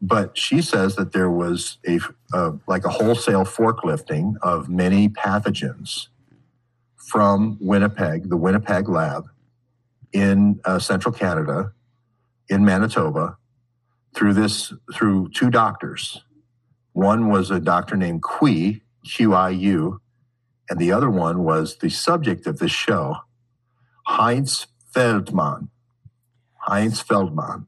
[SPEAKER 2] But she says that there was a uh, like a wholesale forklifting of many pathogens from Winnipeg, the Winnipeg lab, in uh, central Canada, in Manitoba, through this through two doctors. One was a doctor named Qiu, Q-I-U, and the other one was the subject of this show, Heinz Feldman. Heinz Feldman.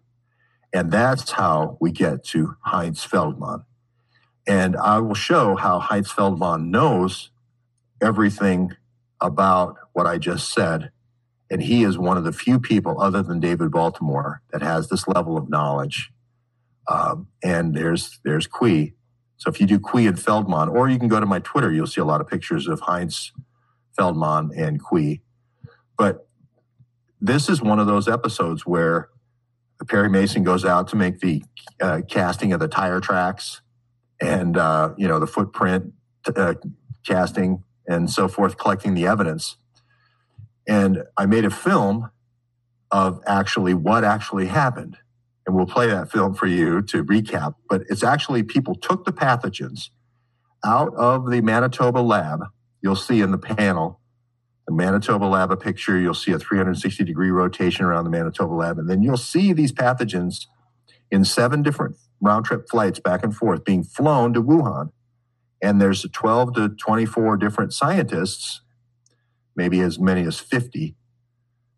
[SPEAKER 2] And that's how we get to Heinz Feldman. And I will show how Heinz Feldman knows everything about what I just said and he is one of the few people, other than David Baltimore, that has this level of knowledge. Um, and there's there's Qiu. So if you do Qiu and Feldman, or you can go to my Twitter, you'll see a lot of pictures of Heinz Feldman and Qiu. But this is one of those episodes where Perry Mason goes out to make the uh, casting of the tire tracks and uh, you know the footprint uh, casting and so forth, collecting the evidence. And I made a film of actually what actually happened. And we'll play that film for you to recap. But it's actually people took the pathogens out of the Manitoba lab. You'll see in the panel the Manitoba lab a picture. You'll see a 360 degree rotation around the Manitoba lab. And then you'll see these pathogens in seven different round trip flights back and forth being flown to Wuhan. And there's 12 to 24 different scientists maybe as many as 50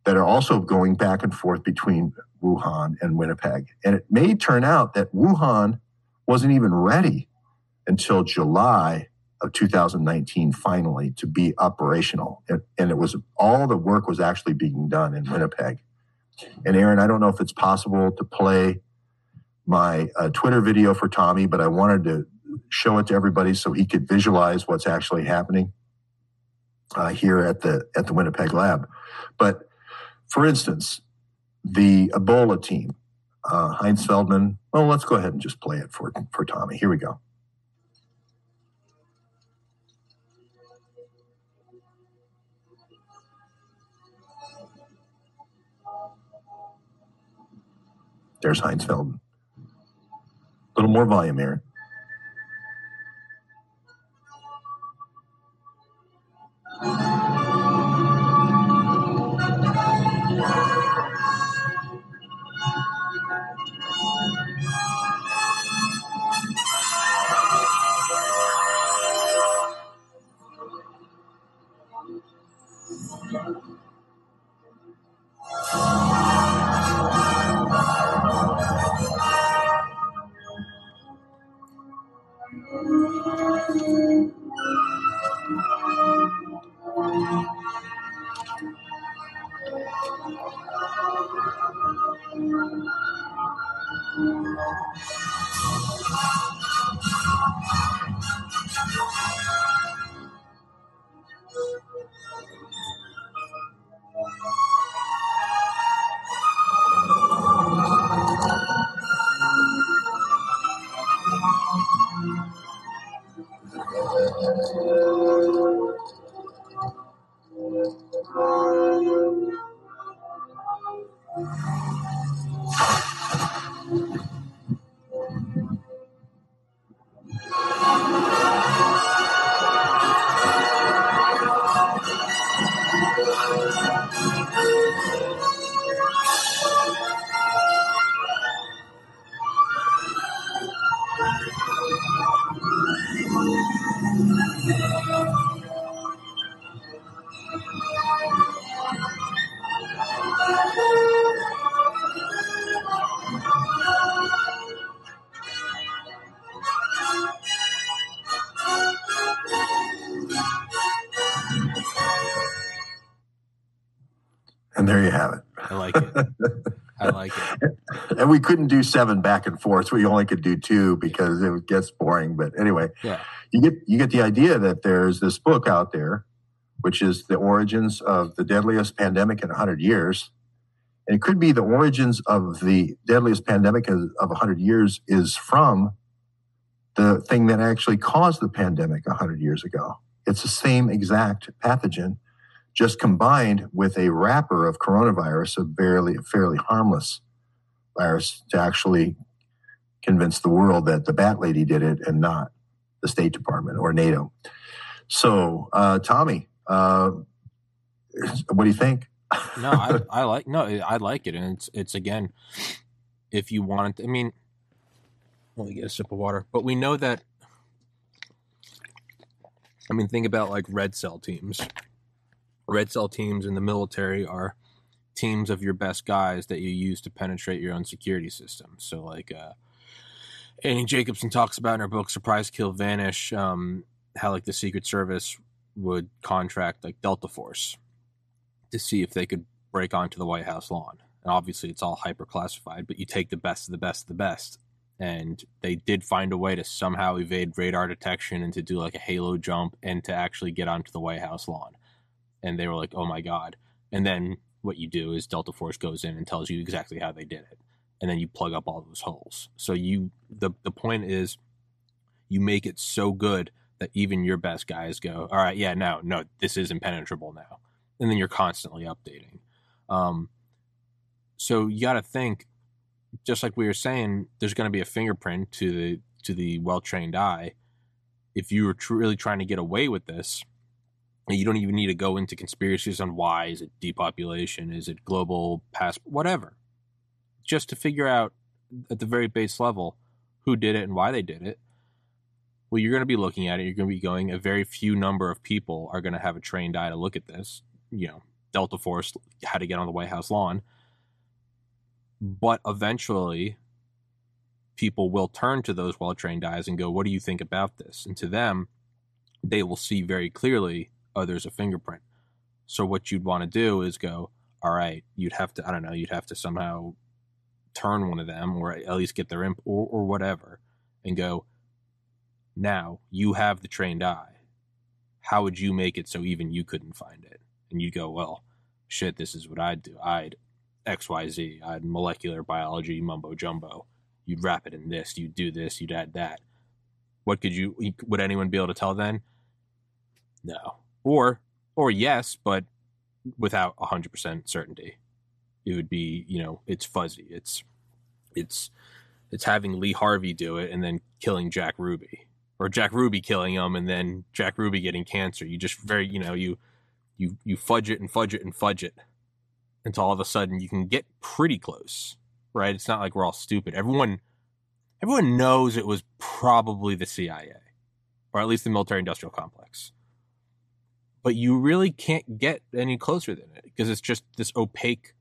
[SPEAKER 2] that are also going back and forth between Wuhan and Winnipeg. And it may turn out that Wuhan wasn't even ready until July of 2019 finally to be operational. And, and, it was all the work was actually being done in Winnipeg. And Aaron, I don't know if it's possible to play my uh, Twitter video for Tommy, but I wanted to show it to everybody so he could visualize what's actually happening uh, here at the at the Winnipeg lab. But for instance, the Ebola team, uh, Heinz Feldman. Well, let's go ahead and just play it for for Tommy. Here we go. There's Heinz Feldman. A little more volume here. And Thank you. Seven back and forth. We only could do two because it gets boring. But anyway,
[SPEAKER 3] yeah.
[SPEAKER 2] you get you get the idea that there's this book out there, which is the origins of the deadliest pandemic in 100 years. And it could be the origins of the deadliest pandemic of 100 years is from the thing that actually caused the pandemic 100 years ago. It's the same exact pathogen just combined with a wrapper of coronavirus, a fairly, fairly harmless virus, to actually convince the world that the Bat Lady did it and not the State Department or NATO. So, uh, Tommy, uh, what do you think?
[SPEAKER 3] no, I, I, like no, I like it, and it's it's again, if you want it, I mean, let me get a sip of water. But we know that. I mean, think about like red cell teams red cell teams in the military are teams of your best guys that you use to penetrate your own security system. So, like uh, Annie Jacobsen talks about in her book "Surprise Kill Vanish," um, how like the Secret Service would contract like Delta Force to see if they could break onto the White House lawn. And obviously, it's all hyper classified, but you take the best of the best of the best. And they did find a way to somehow evade radar detection and to do like a halo jump and to actually get onto the White House lawn and they were like, "Oh my god!" And then what you do is Delta Force goes in and tells you exactly how they did it, and then you plug up all those holes. So you the the point is, you make it so good that even your best guys go, "All right, yeah, no, no, this is impenetrable now," and then you're constantly updating. Um, so you got to think, just like we were saying, there's going to be a fingerprint to the to the well trained eye. If you were tr- really trying to get away with this, you don't even need to go into conspiracies on why is it depopulation is it global past whatever just to figure out at the very base level who did it and why they did it well you're going to be looking at it you're going to be going a very few number of people are going to have a trained eye to look at this you know Delta Force had to get on the White House lawn. But eventually, people will turn to those well trained eyes and go, What do you think about this? And to them, they will see very clearly, Oh, there's a fingerprint. So, what you'd want to do is go, All right, you'd have to, I don't know, you'd have to somehow turn one of them or at least get their imp or, or whatever and go, Now you have the trained eye. How would you make it so even you couldn't find it? And you'd go, Well, shit, this is what I'd do. I'd XYZ, I'd molecular biology mumbo jumbo you'd wrap it in this, you'd do this, you'd add that. What could you would anyone be able to tell then? No. Or or yes, but without 100% certainty. It would be, you know, it's fuzzy. It's it's it's having Lee Harvey do it and then killing Jack Ruby or Jack Ruby killing him and then Jack Ruby getting cancer. You just very, you know, you you you fudge it and fudge it and fudge it until all of a sudden you can get pretty close right? It's not like we're all stupid. Everyone everyone knows it was probably the CIA, or at least the military industrial complex. But you really can't get any closer than it because it's just this opaque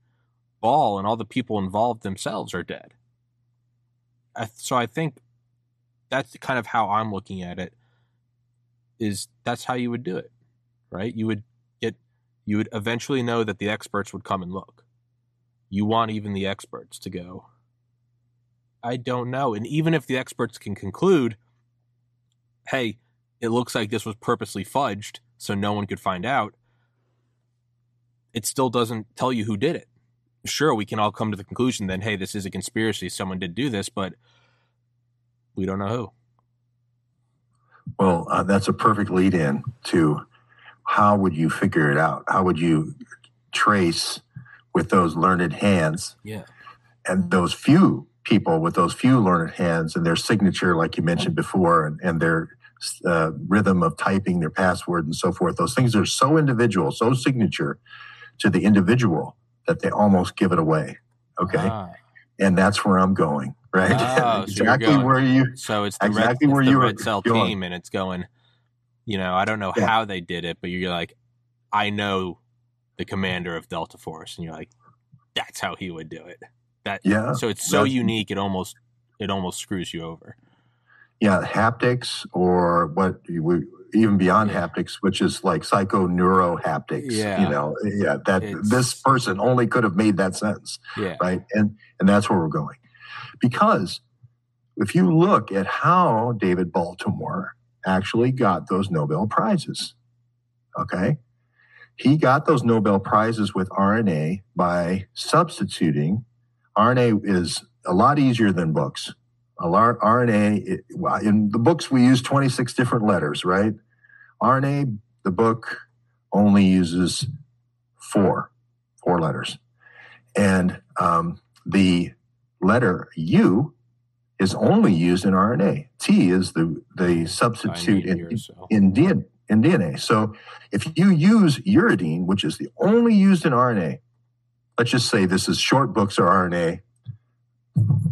[SPEAKER 3] ball, and all the people involved themselves are dead. so I think that's kind of how I'm looking at it. Is that's how you would do it, right? You would get, you would eventually know that the experts would come and look you want even the experts to go, I don't know. And even if the experts can conclude, hey, it looks like this was purposely fudged so no one could find out, it still doesn't tell you who did it. Sure, we can all come to the conclusion then, hey, this is a conspiracy. Someone did do this, but we don't know who.
[SPEAKER 2] Well, uh, that's a perfect lead in to how would you figure it out? How would you trace with those learned hands.
[SPEAKER 3] Yeah.
[SPEAKER 2] And those few people with those few learned hands and their signature, like you mentioned before, and, and their uh, rhythm of typing, their password, and so forth, those things are so individual, so signature to the individual that they almost give it away. Okay. Ah. And that's where I'm going, right?
[SPEAKER 3] Oh, exactly so where you. So it's the exactly red, where you red cell going. team, and it's going. You know, I don't know yeah. how they did it, but you're like, I know the commander of Delta Force, and you're like, that's how he would do it. That yeah. So it's so unique. It almost it almost screws you over.
[SPEAKER 2] Yeah, haptics or what we even beyond haptics, which is like psychoneurohaptics. Yeah. You know, yeah, that it's, this person only could have made that sentence.
[SPEAKER 3] Yeah.
[SPEAKER 2] Right. And and that's where we're going. Because if you look at how David Baltimore actually got those Nobel Prizes, okay, he got those Nobel Prizes with RNA by substituting. RNA is a lot easier than books. RNA, in the books, we use 26 different letters, right? RNA, the book only uses four, four letters. And um, the letter U is only used in RNA. T is the, the substitute in, so. in, DNA, in DNA. So if you use uridine, which is the only used in RNA, let's just say this is short books or RNA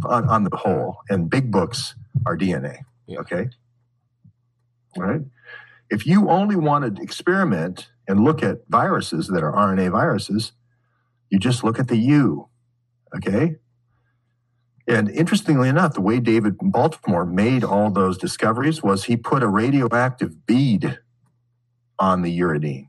[SPEAKER 2] on, on the whole, and big books are DNA. Okay. All right. If you only want to experiment and look at viruses that are RNA viruses, you just look at the U. Okay. And interestingly enough, the way David Baltimore made all those discoveries was he put a radioactive bead on the uridine,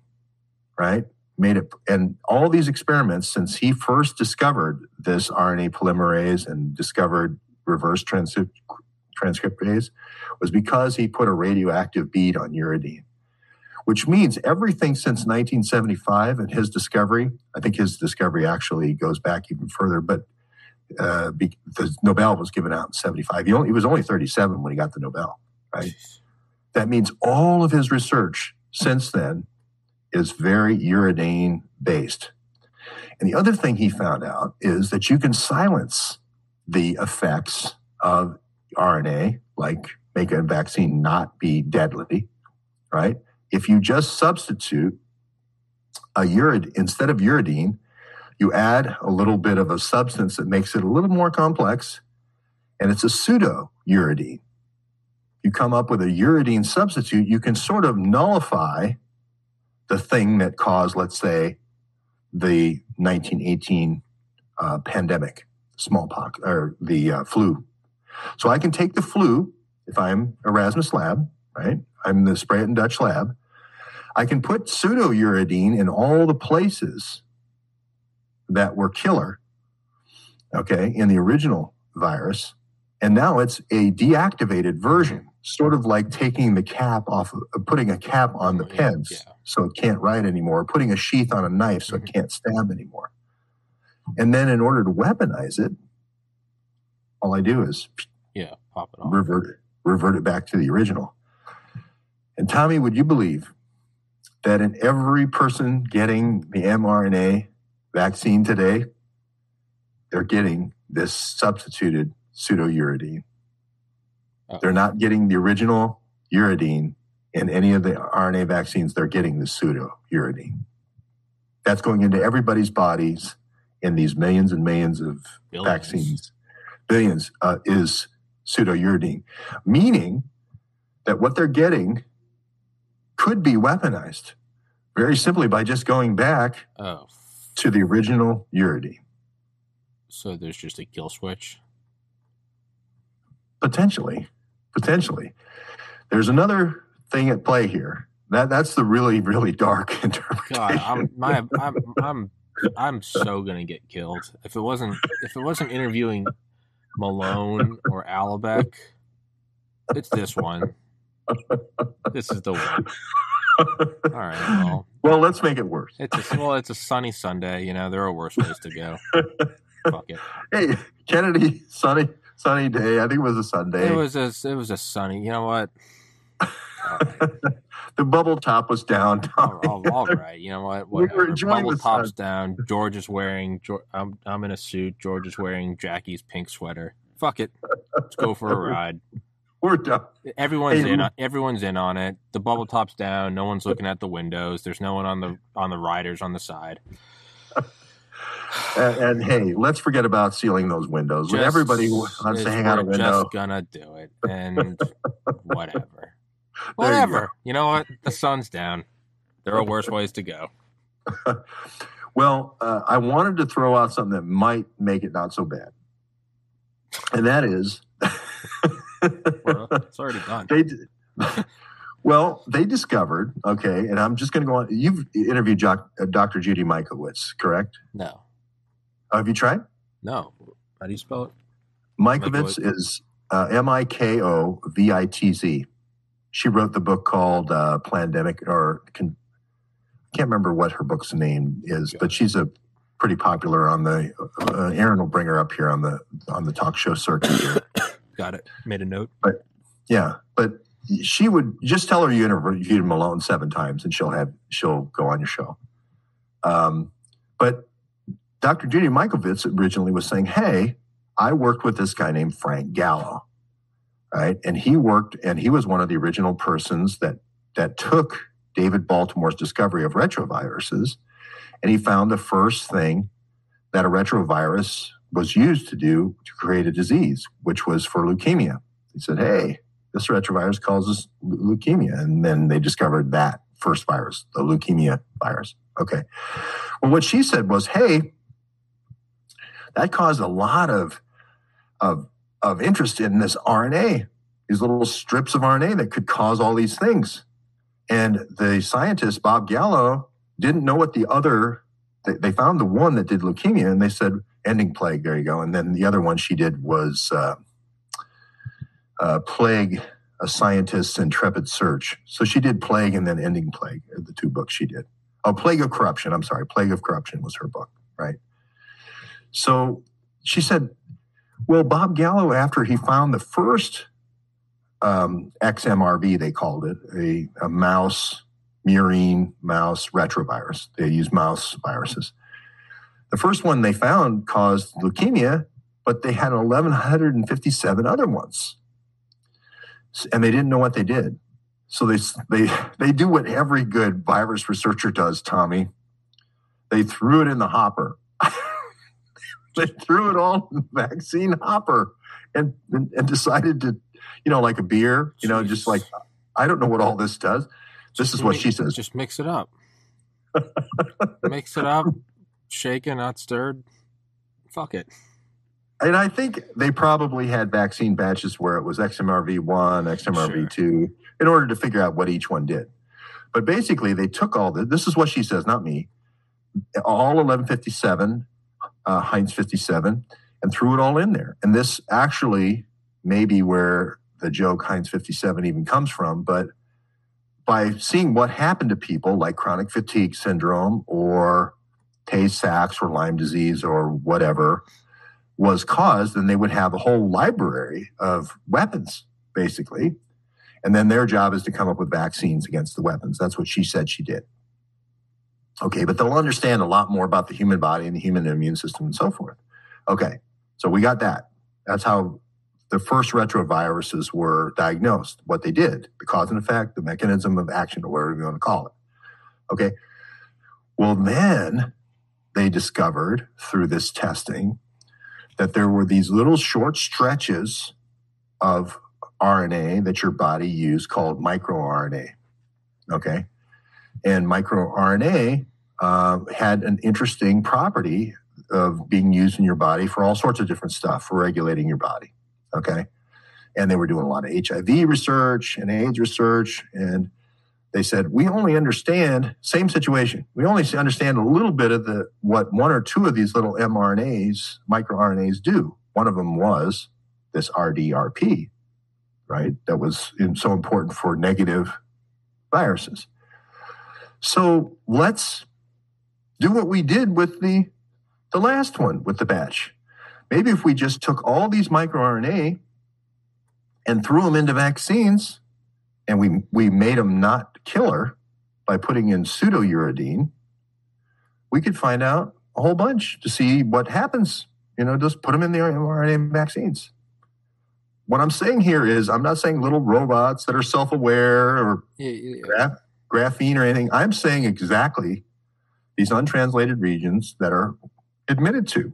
[SPEAKER 2] right? Made it, and all these experiments since he first discovered this RNA polymerase and discovered reverse transcriptase was because he put a radioactive bead on uridine, which means everything since 1975 and his discovery. I think his discovery actually goes back even further, but uh, be, the Nobel was given out in 75. He, only, he was only 37 when he got the Nobel, right? That means all of his research since then is very uridine based. And the other thing he found out is that you can silence the effects of RNA, like make a vaccine not be deadly, right? If you just substitute a urid instead of uridine, you add a little bit of a substance that makes it a little more complex, and it's a pseudo uridine you come up with a uridine substitute, you can sort of nullify the thing that caused, let's say, the 1918 uh, pandemic, smallpox, or the uh, flu. So I can take the flu if I'm Erasmus Lab, right? I'm the Spratt Dutch lab. I can put pseudouridine in all the places that were killer, okay, in the original virus. And now it's a deactivated version, sort of like taking the cap off, of, putting a cap on the pens yeah. so it can't write anymore, putting a sheath on a knife so it mm-hmm. can't stab anymore. And then in order to weaponize it, all I do is
[SPEAKER 3] yeah, pop it off.
[SPEAKER 2] Revert it, revert it back to the original. And Tommy, would you believe that in every person getting the mRNA vaccine today, they're getting this substituted pseudouridine. They're not getting the original uridine in any of the RNA vaccines. They're getting the pseudo uridine. That's going into everybody's bodies in these millions and millions of billions. vaccines. Billions uh, is pseudouridine, meaning that what they're getting could be weaponized very simply by just going back oh. to the original uridine.
[SPEAKER 3] So there's just a kill switch?
[SPEAKER 2] Potentially. Potentially. There's another thing at play here. That that's the really really dark interpretation. God,
[SPEAKER 3] I'm, my, I'm, I'm I'm so gonna get killed if it wasn't if it wasn't interviewing Malone or Alibek. It's this one. This is the one. All right. Well,
[SPEAKER 2] well, let's make it worse.
[SPEAKER 3] It's a, well, it's a sunny Sunday. You know, there are worse ways to go. Fuck it.
[SPEAKER 2] Hey, Kennedy, sunny, sunny day. I think it was a Sunday.
[SPEAKER 3] It was a, it was a sunny. You know what?
[SPEAKER 2] the bubble top was down.
[SPEAKER 3] All, all, all right. You know what? Whatever. We bubble top's sun. down. George is wearing. I'm I'm in a suit. George is wearing Jackie's pink sweater. Fuck it. Let's go for a ride.
[SPEAKER 2] We're done.
[SPEAKER 3] Everyone's hey, in. On, everyone's in on it. The bubble top's down. No one's looking at the windows. There's no one on the on the riders on the side.
[SPEAKER 2] And, and, hey, let's forget about sealing those windows. Just, Everybody wants to hang out a window.
[SPEAKER 3] Just gonna do it, and whatever, whatever. You, you know what? The sun's down. There are worse ways to go.
[SPEAKER 2] well, uh, I wanted to throw out something that might make it not so bad, and that is
[SPEAKER 3] well, it's already done. They,
[SPEAKER 2] well, they discovered, okay, and I'm just going to go on. You've interviewed Dr. Uh, Judy Mikovits, correct?
[SPEAKER 3] No.
[SPEAKER 2] Oh, have you tried?
[SPEAKER 3] No. How do you spell it?
[SPEAKER 2] Mikovits is uh, M I K O V I T Z. She wrote the book called uh, Plandemic, or can, can't remember what her book's name is, but she's a pretty popular on the. Uh, Aaron will bring her up here on the on the talk show circuit here.
[SPEAKER 3] Got it. Made a note.
[SPEAKER 2] But yeah, but she would just tell her you interviewed Malone seven times, and she'll have she'll go on your show. Um, but Dr. Judy Mikovits originally was saying, "Hey, I worked with this guy named Frank Gallo, right? And he worked, and he was one of the original persons that that took David Baltimore's discovery of retroviruses, and he found the first thing that a retrovirus was used to do to create a disease, which was for leukemia. He said, hey, this retrovirus causes leukemia. And then they discovered that first virus, the leukemia virus. Okay. Well, what she said was, hey, that caused a lot of, of, of interest in this RNA, these little strips of RNA that could cause all these things. And the scientist, Bob Gallo, didn't know what the other, they, they found the one that did leukemia and they said, ending plague. There you go. And then the other one she did was uh, uh, plague, a scientist's intrepid search. So she did plague and then ending plague. The two books she did. Oh, plague of corruption. I'm sorry, plague of corruption was her book, right? So she said, well, Bob Gallo, after he found the first um, XMRV, they called it a, a mouse murine mouse retrovirus. They use mouse viruses. The first one they found caused leukemia, but they had 1,157 other ones. And they didn't know what they did. So they, they, they do what every good virus researcher does, Tommy. They threw it in the hopper. they threw it all in the vaccine hopper and, and, and decided to, you know, like a beer, you know, just like, I don't know what all this does. This is what she says.
[SPEAKER 3] Just mix it up. mix it up, shaken, not stirred. Fuck it.
[SPEAKER 2] And I think they probably had vaccine batches where it was XMRV1, XMRV2, in order to figure out what each one did. But basically, they took all the, this is what she says, not me, all 1157, uh, Heinz 57, and threw it all in there. And this actually may be where the joke Heinz 57 even comes from, but by seeing what happened to people like chronic fatigue syndrome or Tay Sachs or Lyme disease or whatever, was caused, then they would have a whole library of weapons, basically. And then their job is to come up with vaccines against the weapons. That's what she said she did. Okay, but they'll understand a lot more about the human body and the human immune system and so forth. Okay, so we got that. That's how the first retroviruses were diagnosed, what they did, the cause and effect, the mechanism of action, or whatever you want to call it. Okay, well, then they discovered through this testing that there were these little short stretches of RNA that your body used called microRNA. Okay. And microRNA uh, had an interesting property of being used in your body for all sorts of different stuff for regulating your body. Okay. And they were doing a lot of HIV research and AIDS research. And they said, we only understand, same situation. We only understand a little bit of the, what one or two of these little mRNAs, microRNAs do. One of them was this RDRP, right? That was so important for negative viruses. So let's do what we did with the, the last one with the batch. Maybe if we just took all these microRNA and threw them into vaccines and we, we made them not killer by putting in pseudouridine, we could find out a whole bunch to see what happens. You know, just put them in the mRNA vaccines. What I'm saying here is, I'm not saying little robots that are self aware or yeah, yeah. Graph, graphene or anything. I'm saying exactly these untranslated regions that are admitted to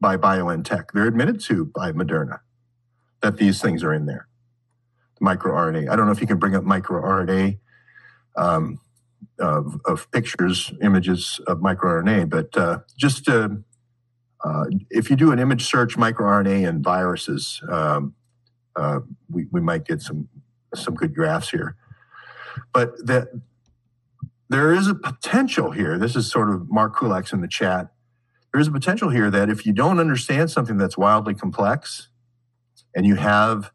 [SPEAKER 2] by BioNTech. They're admitted to by Moderna that these things are in there. MicroRNA. I don't know if you can bring up microRNA um, of, of, pictures, images of microRNA, but uh, just uh, if you do an image search microRNA and viruses, um, uh, we, we might get some some good graphs here. But that there is a potential here. This is sort of Mark Kulak's in the chat. There is a potential here that if you don't understand something that's wildly complex, and you have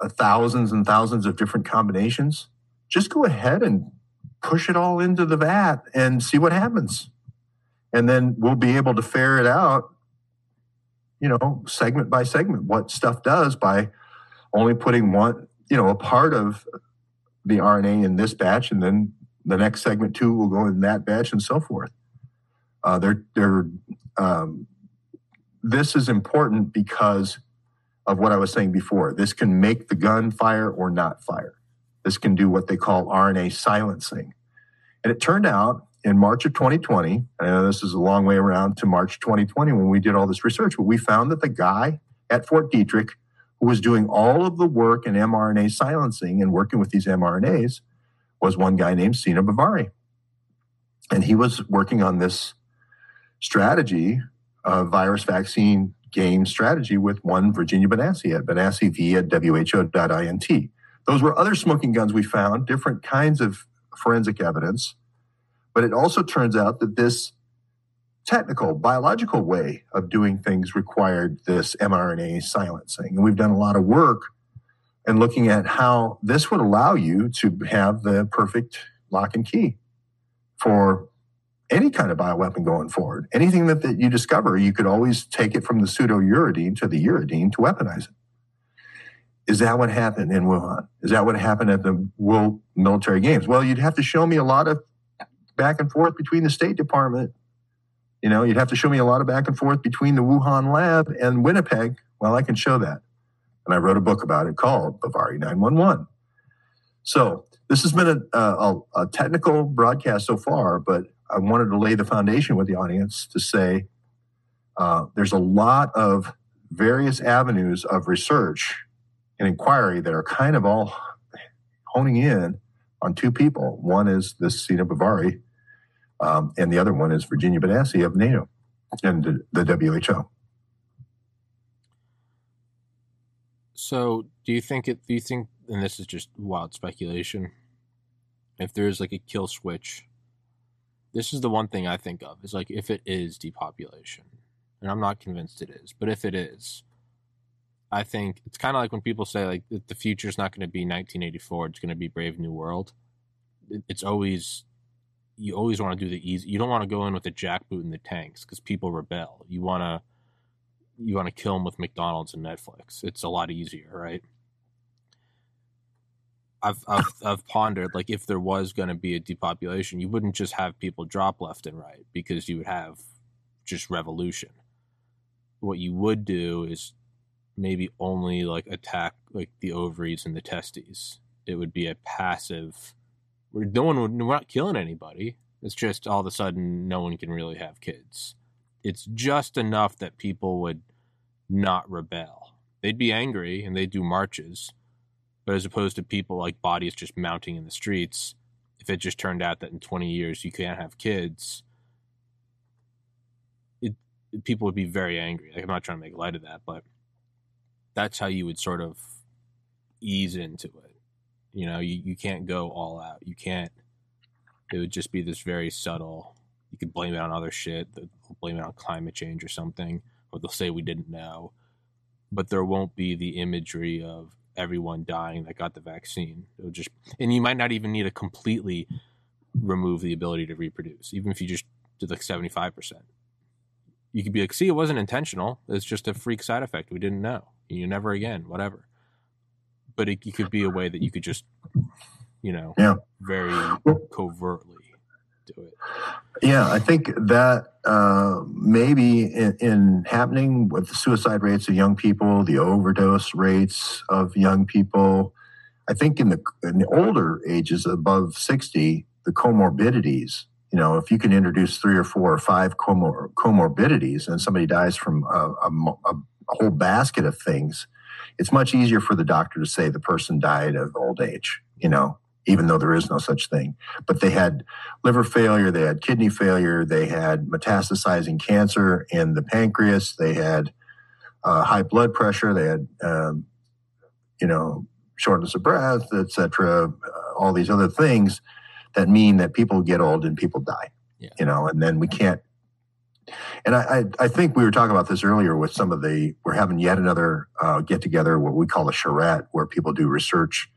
[SPEAKER 2] uh, thousands and thousands of different combinations, just go ahead and push it all into the vat and see what happens. And then we'll be able to ferret out, you know, segment by segment, what stuff does by only putting one, you know, a part of the RNA in this batch, and then the next segment two will go in that batch, and so forth. Uh, they're, they're, um, this is important because of what I was saying before. This can make the gun fire or not fire. This can do what they call RNA silencing. And it turned out in March of 2020, I know this is a long way around to March 2020 when we did all this research, but we found that the guy at Fort Detrick who was doing all of the work in mRNA silencing and working with these mRNAs was one guy named Sina Bavari. And he was working on this strategy of virus vaccine game strategy with one Virginia Benassi at benassiv at who.int. Those were other smoking guns we found, different kinds of forensic evidence. But it also turns out that this technical, biological way of doing things required this mRNA silencing. And we've done a lot of work and looking at how this would allow you to have the perfect lock and key for any kind of bioweapon going forward. Anything that, that you discover, you could always take it from the pseudo uridine to the uridine to weaponize it. Is that what happened in Wuhan? Is that what happened at the World Military Games? Well, you'd have to show me a lot of back and forth between the State Department. You know, you'd have to show me a lot of back and forth between the Wuhan lab and Winnipeg. Well, I can show that. And I wrote a book about it called Bavari 911. So this has been a, a, a technical broadcast so far, but I wanted to lay the foundation with the audience to say uh, there's a lot of various avenues of research and inquiry that are kind of all honing in on two people. One is this Sina Bavari, Um, and the other one is Virginia Banasie of NATO and the, the WHO.
[SPEAKER 3] So, do you think it? Do you think? And this is just wild speculation. If there's like a kill switch, this is the one thing I think of is like if it is depopulation, and I'm not convinced it is, but if it is, I think it's kind of like when people say like the future is not going to be 1984; it's going to be Brave New World. It's always you always want to do the easy. You don't want to go in with the jackboot and the tanks because people rebel. You want to you want to kill them with McDonald's and Netflix. It's a lot easier, right? I've I've, I've pondered like if there was going to be a depopulation, you wouldn't just have people drop left and right because you would have just revolution. What you would do is maybe only like attack like the ovaries and the testes. It would be a passive. No one would. We're not killing anybody. It's just all of a sudden no one can really have kids. It's just enough that people would not rebel. They'd be angry and they'd do marches, but as opposed to people like bodies just mounting in the streets, if it just turned out that in 20 years you can't have kids, it, people would be very angry. Like I'm not trying to make light of that, but that's how you would sort of ease into it. You know, you, you can't go all out. You can't. It would just be this very subtle. You could blame it on other shit. Blame it on climate change or something or they'll say we didn't know, but there won't be the imagery of everyone dying that got the vaccine. It'll just, and you might not even need to completely remove the ability to reproduce, even if you just did like seventy five percent. You could be like, see, it wasn't intentional. It's just a freak side effect. We didn't know. You never again, whatever. But it, it could be a way that you could just, you know,
[SPEAKER 2] yeah.
[SPEAKER 3] very covertly do it.
[SPEAKER 2] Yeah, I think that uh, maybe in, in, happening with the suicide rates of young people, the overdose rates of young people. I think in the, in the older ages, above 60, the comorbidities, you know, if you can introduce three or four or five comor- comorbidities and somebody dies from a, a, a whole basket of things, it's much easier for the doctor to say the person died of old age, you know, even though there is no such thing. But they had liver failure, they had kidney failure, they had metastasizing cancer in the pancreas, they had uh, high blood pressure, they had, um, you know, shortness of breath, etc. Uh, all these other things that mean that people get old and people die. Yeah. You know, and then we can't. And I, I, I, think we were talking about this earlier with some of the. We're having yet another uh, get together, what we call a charrette, where people do research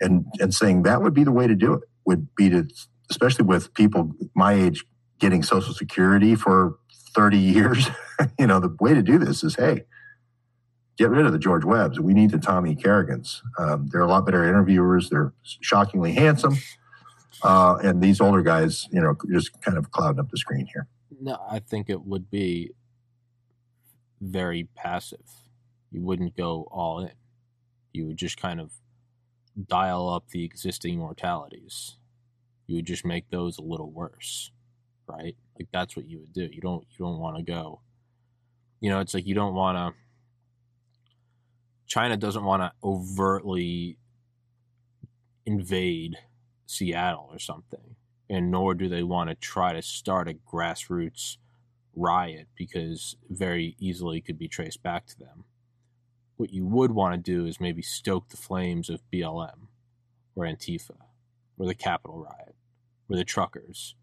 [SPEAKER 2] and and saying that would be the way to do it would be to especially with people my age getting social security for 30 years you know the way to do this is hey get rid of the george webbs. We need the tommy kerrigans. Um, they're a lot better interviewers. They're shockingly handsome. Uh, and these older guys you know just kind of clouding up the screen here.
[SPEAKER 3] No i think it would be very passive. You wouldn't go all in. You would just kind of dial up the existing mortalities. You would just make those a little worse, right? Like that's what you would do. You don't you don't want to go. You know, it's like you don't want to. China doesn't want to overtly invade Seattle or something, and nor do they want to try to start a grassroots riot because very easily could be traced back to them what you would want to do is maybe stoke the flames of BLM or Antifa or the Capitol riot or the truckers.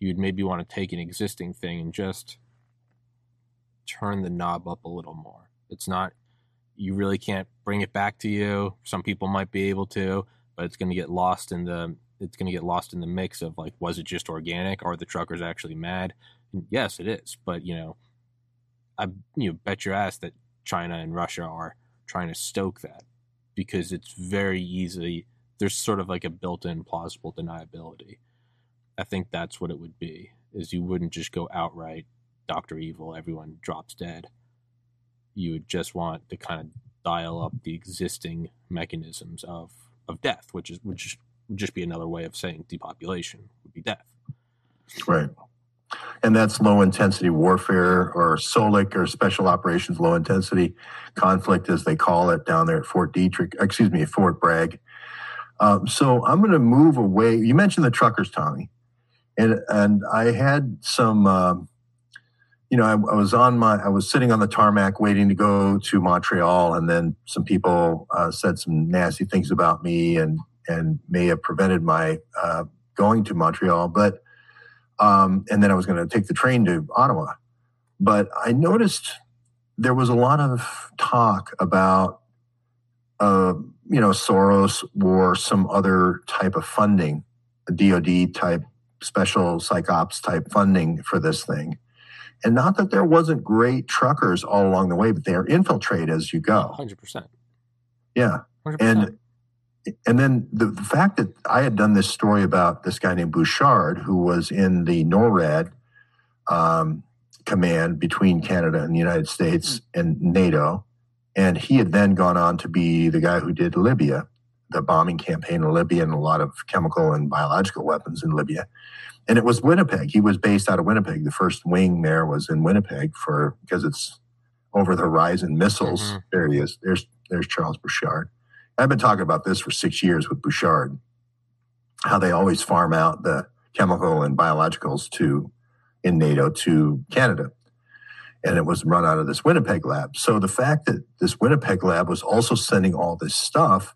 [SPEAKER 3] You'd maybe want to take an existing thing and just turn the knob up a little more. It's not, you really can't bring it back to you. Some people might be able to, but it's going to get lost in the, it's going to get lost in the mix of like, was it just organic? Are the truckers actually mad? And yes, it is. But, you know, I you know, bet your ass that China and Russia are trying to stoke that because it's very easy. There's sort of like a built-in plausible deniability. I think that's what it would be. Is you wouldn't just go outright Doctor Evil, everyone drops dead. You would just want to kind of dial up the existing mechanisms of of death, which is just would just be another way of saying depopulation would be death.
[SPEAKER 2] Right and that's low intensity warfare or SOLIC or special operations low intensity conflict, as they call it down there at Fort Detrick, excuse me, Fort Bragg. Um, so I'm going to move away. You mentioned the truckers, Tommy, and and I had some. Um, you know, I, I, was on my, I was sitting on the tarmac waiting to go to Montreal, and then some people uh, said some nasty things about me, and and may have prevented my uh, going to Montreal. But um, and then I was going to take the train to Ottawa. But I noticed there was a lot of talk about, uh, you know, Soros or some other type of funding, a DoD type, special psych ops type funding for this thing. And not that there wasn't great truckers all along the way, but they're infiltrate as you go.
[SPEAKER 3] 100%.
[SPEAKER 2] Yeah. 100%. And and then the, the, fact that I had done this story about this guy named Bouchard, who was in the NORAD um, command between Canada and the United States and NATO, and he had then gone on to be the guy who did Libya, the bombing campaign in Libya, and a lot of chemical and biological weapons in Libya. And it was Winnipeg. He was based out of Winnipeg. The first wing there was in Winnipeg for because it's over the horizon missiles. Mm-hmm. There he is. There's there's Charles Bouchard. I've been talking about this for six years with Bouchard, how they always farm out the chemical and biologicals to in NATO to Canada. And it was run out of this Winnipeg lab. So the fact that this Winnipeg lab was also sending all this stuff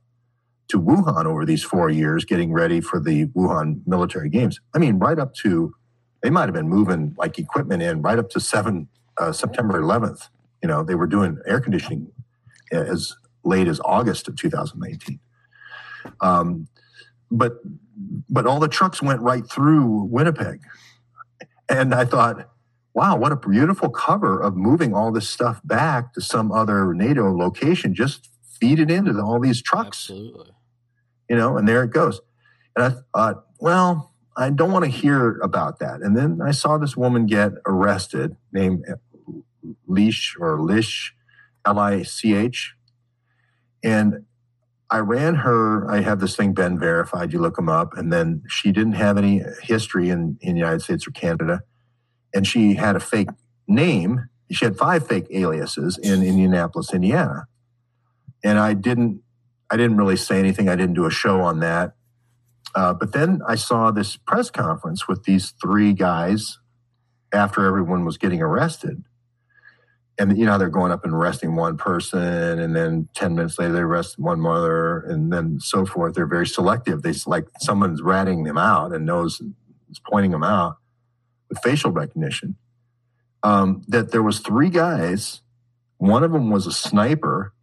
[SPEAKER 2] to Wuhan over these four years, getting ready for the Wuhan military games. I mean, right up to, they might have been moving like equipment in right up to 7, uh, September 11th. You know, they were doing air conditioning as late as August of 2019. Um, but but all the trucks went right through Winnipeg, and I thought, wow, what a beautiful cover of moving all this stuff back to some other NATO location. Just feed it into the, all these trucks,
[SPEAKER 3] Absolutely.
[SPEAKER 2] you know, and there it goes. And I thought, well, I don't want to hear about that. And then I saw this woman get arrested named Leash or Lish, L I C H, and I ran her. I have this thing BeenVerified. You look them up, and then she didn't have any history in in the United States or Canada, and she had a fake name. She had five fake aliases in Indianapolis, Indiana, and I didn't. I didn't really say anything. I didn't do a show on that. Uh, but then I saw this press conference with these three guys after everyone was getting arrested and you know they're going up and arresting one person and then 10 minutes later they arrest one mother and then so forth. They're very selective. They like someone's ratting them out and knows is pointing them out with facial recognition. Um, that there was three guys. One of them was a sniper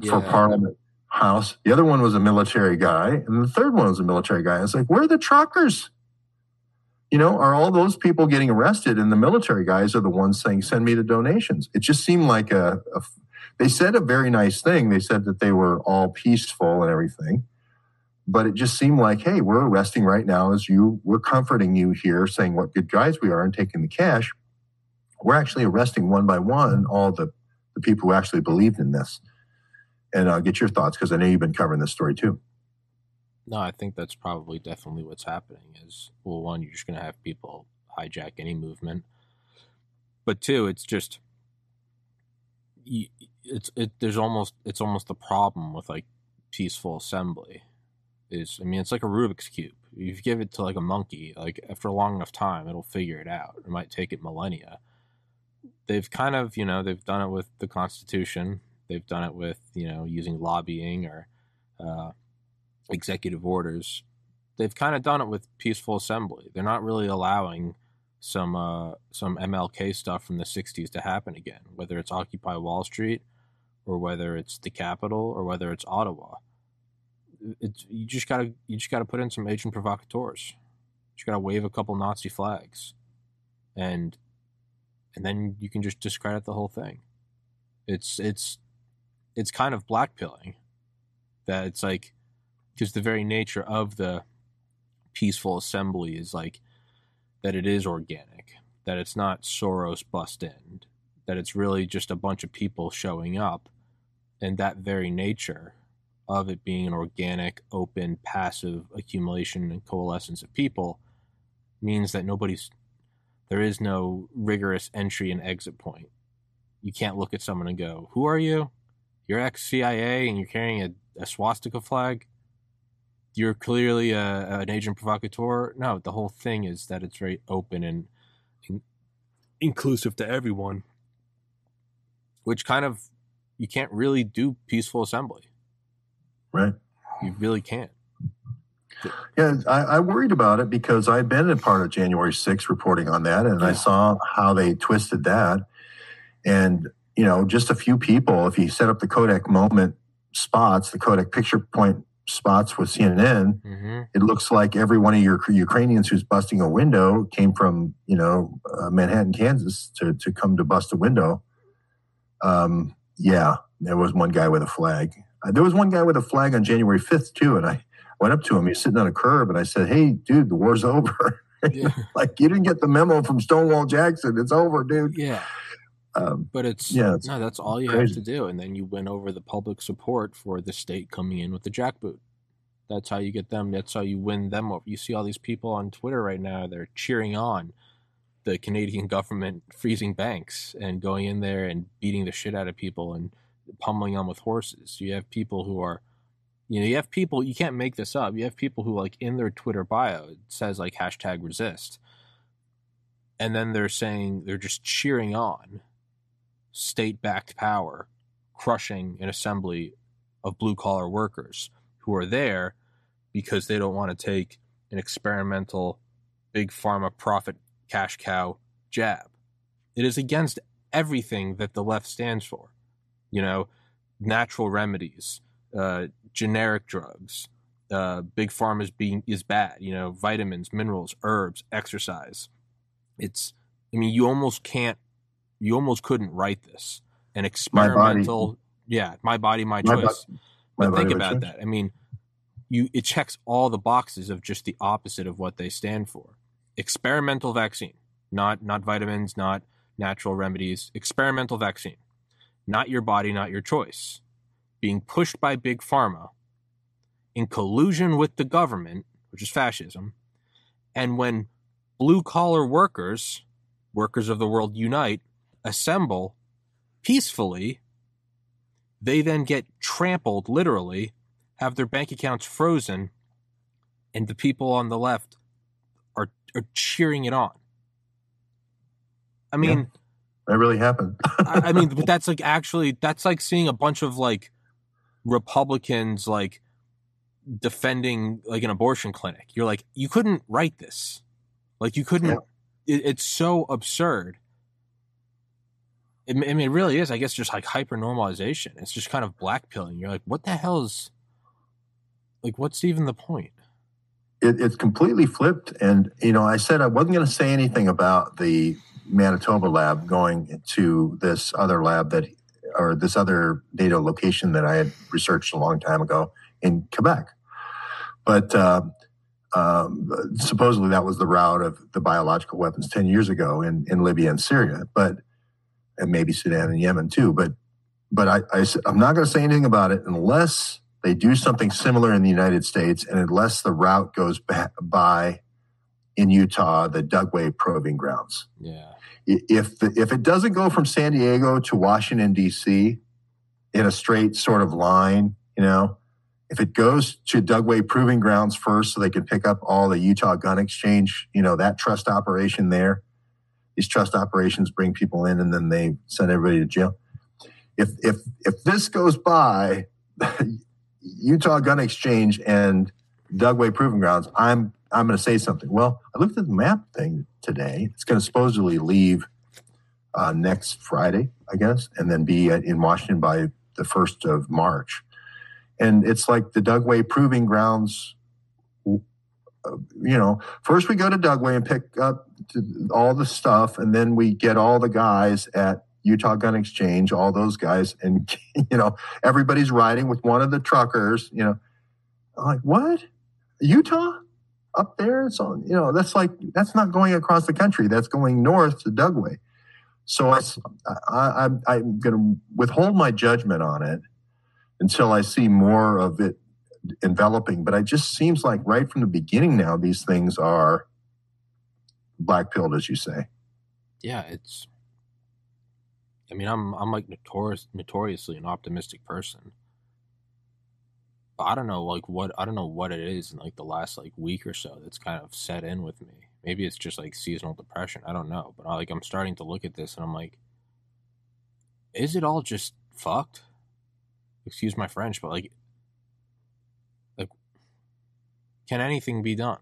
[SPEAKER 2] yeah. for parliament house. The other one was a military guy and the third one was a military guy. It's like where are the truckers you know, are all those people getting arrested and the military guys are the ones saying, send me the donations? It just seemed like a, a they said a very nice thing. They said that they were all peaceful and everything. But it just seemed like, hey, we're arresting right now as you, we're comforting you here, saying what good guys we are and taking the cash. We're actually arresting one by one all the, the people who actually believed in this. And I'll get your thoughts because I know you've been covering this story too.
[SPEAKER 3] No, I think that's probably definitely what's happening. Is well, one, you're just going to have people hijack any movement, but two, it's just it's it. There's almost it's almost the problem with like peaceful assembly. Is I mean, it's like a Rubik's cube. You give it to like a monkey, like after a long enough time, it'll figure it out. It might take it millennia. They've kind of, you know, they've done it with the Constitution. They've done it with, you know, using lobbying or uh, executive orders, they've kind of done it with peaceful assembly. They're not really allowing some uh, some MLK stuff from the '60s to happen again, whether it's Occupy Wall Street or whether it's the Capitol or whether it's Ottawa. It's you just gotta you just gotta put in some agent provocateurs. You just gotta wave a couple Nazi flags, and and then you can just discredit the whole thing. It's it's it's kind of blackpilling. That it's like because the very nature of the peaceful assembly is like that it is organic, that it's not Soros bust in, that it's really just a bunch of people showing up, and that very nature of it being an organic, open, passive accumulation and coalescence of people means that nobody's there is no rigorous entry and exit point. You can't look at someone and go, "Who are you? You're ex CIA and you're carrying a, a swastika flag." You're clearly a, an agent provocateur. No, the whole thing is that it's very open and in, inclusive to everyone, which kind of you can't really do peaceful assembly.
[SPEAKER 2] Right.
[SPEAKER 3] You really can't.
[SPEAKER 2] Yeah, I, I, worried about it because I'd been a part of January 6th reporting on that, and yeah. I saw how they twisted that. And, you know, just a few people, if you set up the Kodak moment spots, the Kodak picture point spots with CNN, mm-hmm. it looks like every one of your Ukrainians who's busting a window came from, you know, uh, Manhattan, Kansas to, to come to bust a window. Um, yeah, there was one guy with a flag. Uh, there was one guy with a flag on January 5th, too. And I went up to him. He's sitting on a curb. And I said, Hey, dude, the war's over. Yeah. like, you didn't get the memo from Stonewall Jackson. It's over, dude.
[SPEAKER 3] Yeah. Um, but it's yeah, it's no, that's all you crazy. have to do, and then you win over the public support for the state coming in with the jackboot. That's how you get them. That's how you win them over. You see all these people on Twitter right now; they're cheering on the Canadian government freezing banks and going in there and beating the shit out of people and pummeling them with horses. You have people who are, you know, you have people, you can't make this up. You have people who, like, in their Twitter bio, it says, like, hashtag resist. And then they're saying, they're just cheering on state backed power crushing an assembly of blue collar workers who are there because they don't want to take an experimental big pharma profit cash cow jab. It is against everything that the left stands for. You know, natural remedies, uh, generic drugs, uh, big pharma is being is bad. You know, vitamins, minerals, herbs, exercise. It's. I mean, you almost can't. You almost couldn't write this. An experimental. My yeah, my body, my, my choice. Bo- my but think about that. I mean, you it checks all the boxes of just the opposite of what they stand for experimental vaccine, not not vitamins, not natural remedies, experimental vaccine. Not your body, not your choice. Being pushed by big pharma in collusion with the government, which is fascism. And when blue collar workers, workers of the world unite, assemble peacefully, they then get trampled literally, have their bank accounts frozen, and the people on the left are are cheering it on. I mean, yeah,
[SPEAKER 2] that really happened.
[SPEAKER 3] I, I mean, but that's like actually that's like seeing a bunch of like Republicans like defending like an abortion clinic. You're like, you couldn't write this. Like you couldn't. Yeah. It, it's so absurd. It, I mean, it really is. I guess just like hyper normalization. It's just kind of blackpilling. You're like, what the hell is? Like, what's even the point?
[SPEAKER 2] it, it's completely flipped. And, you know, I said I wasn't going to say anything about the Manitoba lab going to this other lab that, or this other data location that I had researched a long time ago in Quebec. But uh, um, supposedly that was the route of the biological weapons 10 years ago in, in Libya and Syria, but, and maybe Sudan and Yemen too. But, but I, I, I'm not going to say anything about it unless they do something similar in the United States, and unless the route goes by in Utah, the Dugway Proving Grounds.
[SPEAKER 3] Yeah.
[SPEAKER 2] If the, if it doesn't go from San Diego to Washington D.C. in a straight sort of line, you know, if it goes to Dugway Proving Grounds first, so they can pick up all the Utah Gun Exchange, you know, that trust operation there. These trust operations bring people in, and then they send everybody to jail. If if if this goes by, Utah Gun Exchange and Dugway Proving Grounds, I'm I'm going to say something. Well, I looked at the map thing today. It's going to supposedly leave uh, next Friday, I guess, and then be at, in Washington by the first of March. And it's like the Dugway Proving Grounds. Uh, you know, first we go to Dugway and pick up all the stuff, and then we get all the guys at Utah Gun Exchange, all those guys, and you know everybody's riding with one of the truckers. You know, I'm like what? Utah up there? It's on. You know, that's like that's not going across the country. That's going north to Dugway. So I, I, I, I'm going to withhold my judgment on it until I see more of it enveloping. But it just seems like right from the beginning now, these things are black pilled, as you say.
[SPEAKER 3] Yeah, it's I mean, I'm I'm like notorious, notoriously an optimistic person. I don't know, like what I don't know what it is in like the last like week or so that's kind of set in with me. Maybe it's just like seasonal depression. I don't know, but I, like I'm starting to look at this and I'm like, is it all just fucked? Excuse my French, but like, like, can anything be done?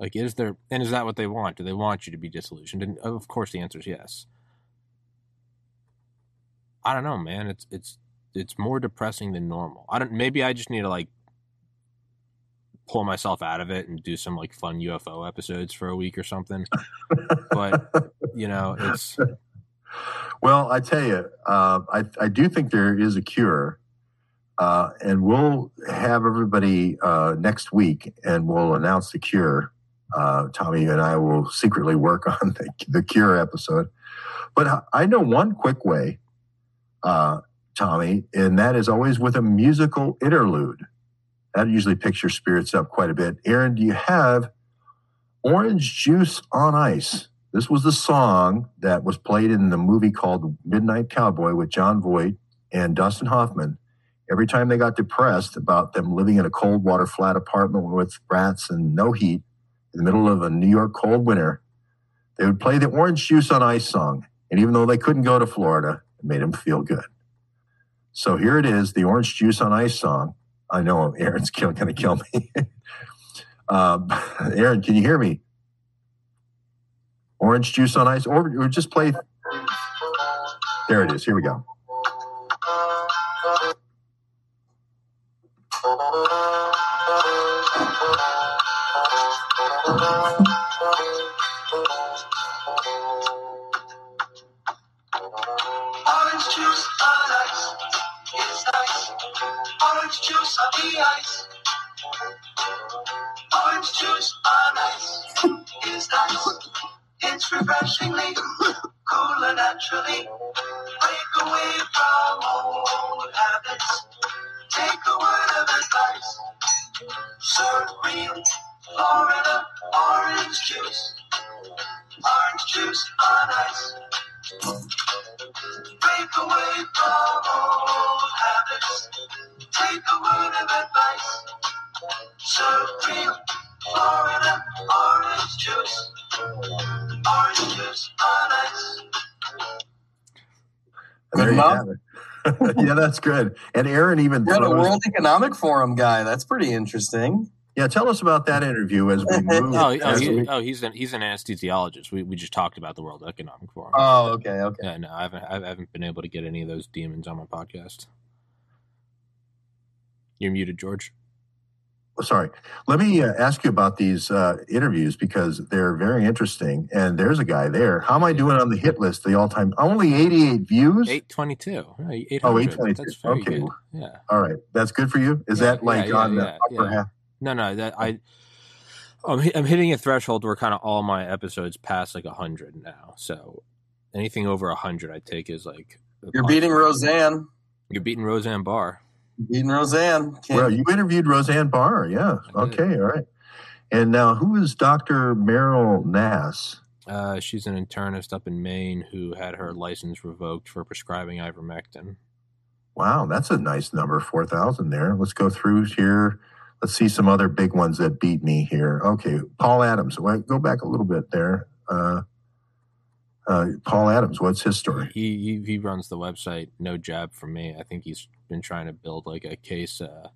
[SPEAKER 3] Like, is there, and is that what they want? Do they want you to be disillusioned? And of course, the answer is yes. I don't know, man. It's it's it's more depressing than normal. I don't. Maybe I just need to like pull myself out of it and do some like fun UFO episodes for a week or something. but you know, it's
[SPEAKER 2] well, I tell you, uh, I I do think there is a cure, uh, and we'll have everybody uh, next week, and we'll announce the cure. Uh, Tommy and I will secretly work on the, the cure episode. But I know one quick way, uh, Tommy, and that is always with a musical interlude. That usually picks your spirits up quite a bit. Aaron, do you have Orange Juice on Ice? This was the song that was played in the movie called Midnight Cowboy with Jon Voight and Dustin Hoffman. Every time they got depressed about them living in a cold water flat apartment with rats and no heat in the middle of a New York cold winter, they would play the Orange Juice on Ice song. And even though they couldn't go to Florida, it made them feel good. So here it is, the Orange Juice on Ice song. I know Aaron's going to kill me. um, Aaron, can you hear me? Orange juice on ice, or, or just play. There it is. Here we go.
[SPEAKER 4] Orange juice on the ice. Orange juice on ice is nice. It's refreshingly cool and naturally.
[SPEAKER 2] yeah, that's good. And Aaron even
[SPEAKER 5] You're the
[SPEAKER 2] throws-
[SPEAKER 5] World Economic Forum guy. That's pretty interesting.
[SPEAKER 2] Yeah, tell us about that interview as we move.
[SPEAKER 3] oh, oh,
[SPEAKER 2] as
[SPEAKER 3] he,
[SPEAKER 2] we-
[SPEAKER 3] oh he's an he's an anesthesiologist. We we just talked about the World Economic Forum.
[SPEAKER 5] Oh, okay, okay.
[SPEAKER 3] yeah, no, I haven't I haven't been able to get any of those demons on my podcast. You're muted, George.
[SPEAKER 2] Sorry. Let me uh, ask you about these uh, interviews because they're very interesting. And there's a guy there. How am I doing on the hit list? The all-time only 88 views.
[SPEAKER 3] Eight twenty two.
[SPEAKER 2] Oh,
[SPEAKER 3] 800.
[SPEAKER 2] 822.
[SPEAKER 3] That's very
[SPEAKER 2] Okay.
[SPEAKER 3] good. Yeah.
[SPEAKER 2] All right, that's good for you. Is
[SPEAKER 3] Yeah,
[SPEAKER 2] that like
[SPEAKER 3] yeah,
[SPEAKER 2] on
[SPEAKER 3] yeah,
[SPEAKER 2] the upper
[SPEAKER 3] yeah.
[SPEAKER 2] half?
[SPEAKER 3] No, no, that I. I'm, I'm hitting a threshold where kind of all my episodes pass like a hundred now. So anything over a hundred, I take is like
[SPEAKER 5] You're beating. Roseanne.
[SPEAKER 3] You're beating Roseanne Barr.
[SPEAKER 5] Beating Roseanne. Can't-
[SPEAKER 2] Well, you interviewed Roseanne Barr. Yeah. Okay. All right. And now, who is Dr. Meryl Nass?
[SPEAKER 3] Uh, she's an internist up in Maine who had her license revoked for prescribing ivermectin.
[SPEAKER 2] Wow, that's a nice number, 4,000 there. Let's go through here. Let's see some other big ones that beat me here. Okay, Paul Adams. Well, go back a little bit there. Uh, uh, Paul Adams, what's his story?
[SPEAKER 3] He, he he runs the website No Jab for Me. I think he's been trying to build like a case, uh,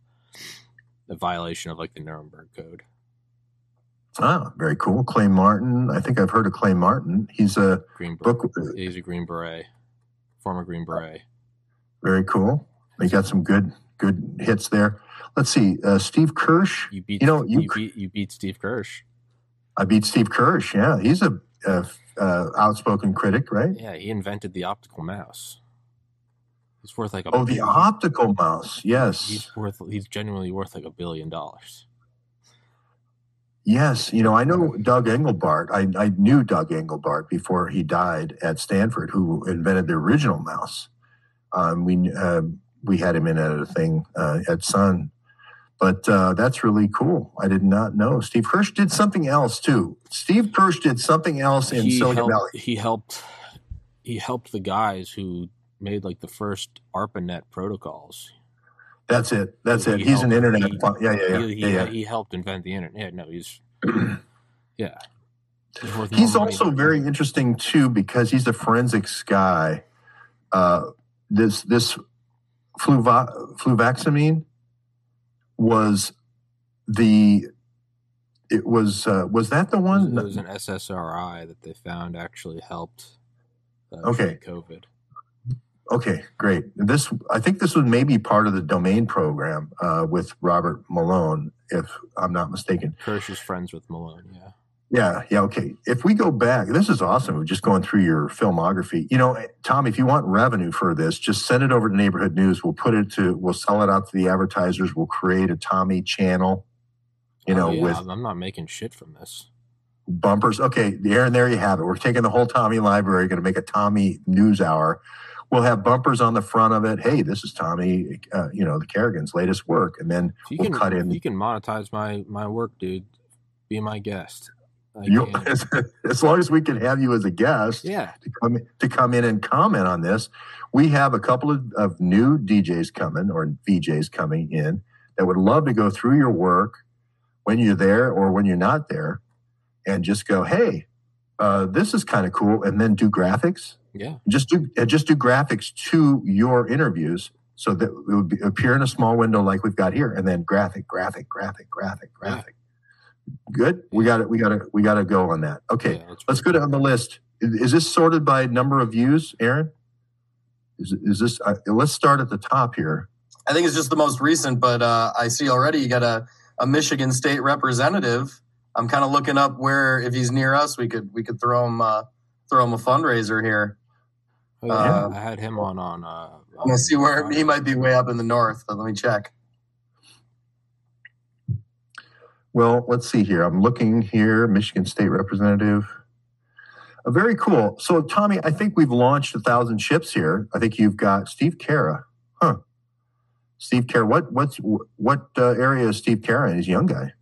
[SPEAKER 3] a violation of like the Nuremberg Code.
[SPEAKER 2] Ah, very cool. Clay Martin. I think I've heard of Clay Martin. He's a
[SPEAKER 3] Green Beret.
[SPEAKER 2] book.
[SPEAKER 3] He's a Green Beret, former Green Beret.
[SPEAKER 2] Very cool. They got some good good hits there. Let's see. Uh, Steve Kirsch.
[SPEAKER 3] You beat
[SPEAKER 2] You know, you-
[SPEAKER 3] you, beat you beat Steve Kirsch.
[SPEAKER 2] I beat Steve Kirsch. Yeah, he's a, a, a outspoken critic, right?
[SPEAKER 3] Yeah, he invented the optical mouse. He's worth like a
[SPEAKER 2] Oh, the optical mouse. Yes.
[SPEAKER 3] He's worth. He's genuinely worth like a billion dollars.
[SPEAKER 2] Yes, you know, I know Doug Engelbart. I, I knew Doug Engelbart before he died at Stanford, who invented the original mouse. Um, we uh, we had him in at a thing uh, at Sun, but uh, that's really cool. I did not know Steve Kirsch did something else too. Steve Kirsch did something else in
[SPEAKER 3] he
[SPEAKER 2] Silicon
[SPEAKER 3] helped,
[SPEAKER 2] Valley.
[SPEAKER 3] He helped. He helped the guys who made like the first ARPANET protocols.
[SPEAKER 2] That's it. That's it.
[SPEAKER 3] He
[SPEAKER 2] He's an internet.
[SPEAKER 3] he-
[SPEAKER 2] yeah, yeah, yeah,
[SPEAKER 3] he,
[SPEAKER 2] yeah,
[SPEAKER 3] he,
[SPEAKER 2] yeah.
[SPEAKER 3] he helped invent the internet. Yeah, no, he's yeah. He's,
[SPEAKER 2] He's also very interesting too because he's a forensics guy. Uh, this this fluva- fluvoxamine was the it was uh, was that the one?
[SPEAKER 3] it was an SSRI that they found actually helped. Uh,
[SPEAKER 2] Okay.
[SPEAKER 3] COVID.
[SPEAKER 2] Okay, great. This I think this was maybe part of the domain program uh, with Robert Malone, if I'm not mistaken.
[SPEAKER 3] Kirsch is friends with Malone. Yeah.
[SPEAKER 2] Yeah, yeah, okay. If we go back, this is awesome. We're just going through your filmography. You know, Tom, if you want revenue for this, just send it over to Neighborhood News. We'll put it to, we'll sell it out to the advertisers. We'll create a Tommy channel, you know,
[SPEAKER 3] Oh, yeah,
[SPEAKER 2] with
[SPEAKER 3] I'm not making shit from this.
[SPEAKER 2] bumpers. Okay, there and there you have it. We're taking the whole Tommy library, going to make a Tommy news hour. We'll have bumpers on the front of it. Hey, this is Tommy, uh, you know, the Kerrigan's latest work. And then
[SPEAKER 3] you
[SPEAKER 2] we'll
[SPEAKER 3] can
[SPEAKER 2] cut in.
[SPEAKER 3] you can monetize my my work, dude. Be my guest.
[SPEAKER 2] You, as, as long as we can have you as a guest,
[SPEAKER 3] yeah.
[SPEAKER 2] to come to come in and comment on this. We have a couple of, of new DJs coming or VJs coming in that would love to go through your work when you're there or when you're not there, and just go, "Hey, uh, this is kind of cool," and then do graphics.
[SPEAKER 3] Yeah.
[SPEAKER 2] Just do uh, just do graphics to your interviews. So that it would be, appear in a small window like we've got here, and then graphic, graphic, graphic, graphic,
[SPEAKER 3] Yeah.
[SPEAKER 2] graphic. Good. We got it. We got to. We got to go on that. Okay.
[SPEAKER 3] Yeah,
[SPEAKER 2] Let's go down the list. Is, is this sorted by number of views, Aaron? Is, is this? Uh, let's start at the top here.
[SPEAKER 5] I think it's just the most recent, but uh, I see already you got a, a Michigan State representative. I'm kind of looking up where if he's near us, we could we could throw him uh, throw him a fundraiser here.
[SPEAKER 3] Oh, yeah,
[SPEAKER 5] Uh,
[SPEAKER 3] I had him on on. Uh,
[SPEAKER 5] I'm gonna see where he might be way up in the north, but let me check.
[SPEAKER 2] Well, let's see here. I'm looking here. Michigan State representative. Uh, very cool. So, Tommy, I think we've launched a thousand ships here. I think you've got Steve Carra. Huh. Steve Carra. What what's what uh, area is Steve Carra in? He's a young guy.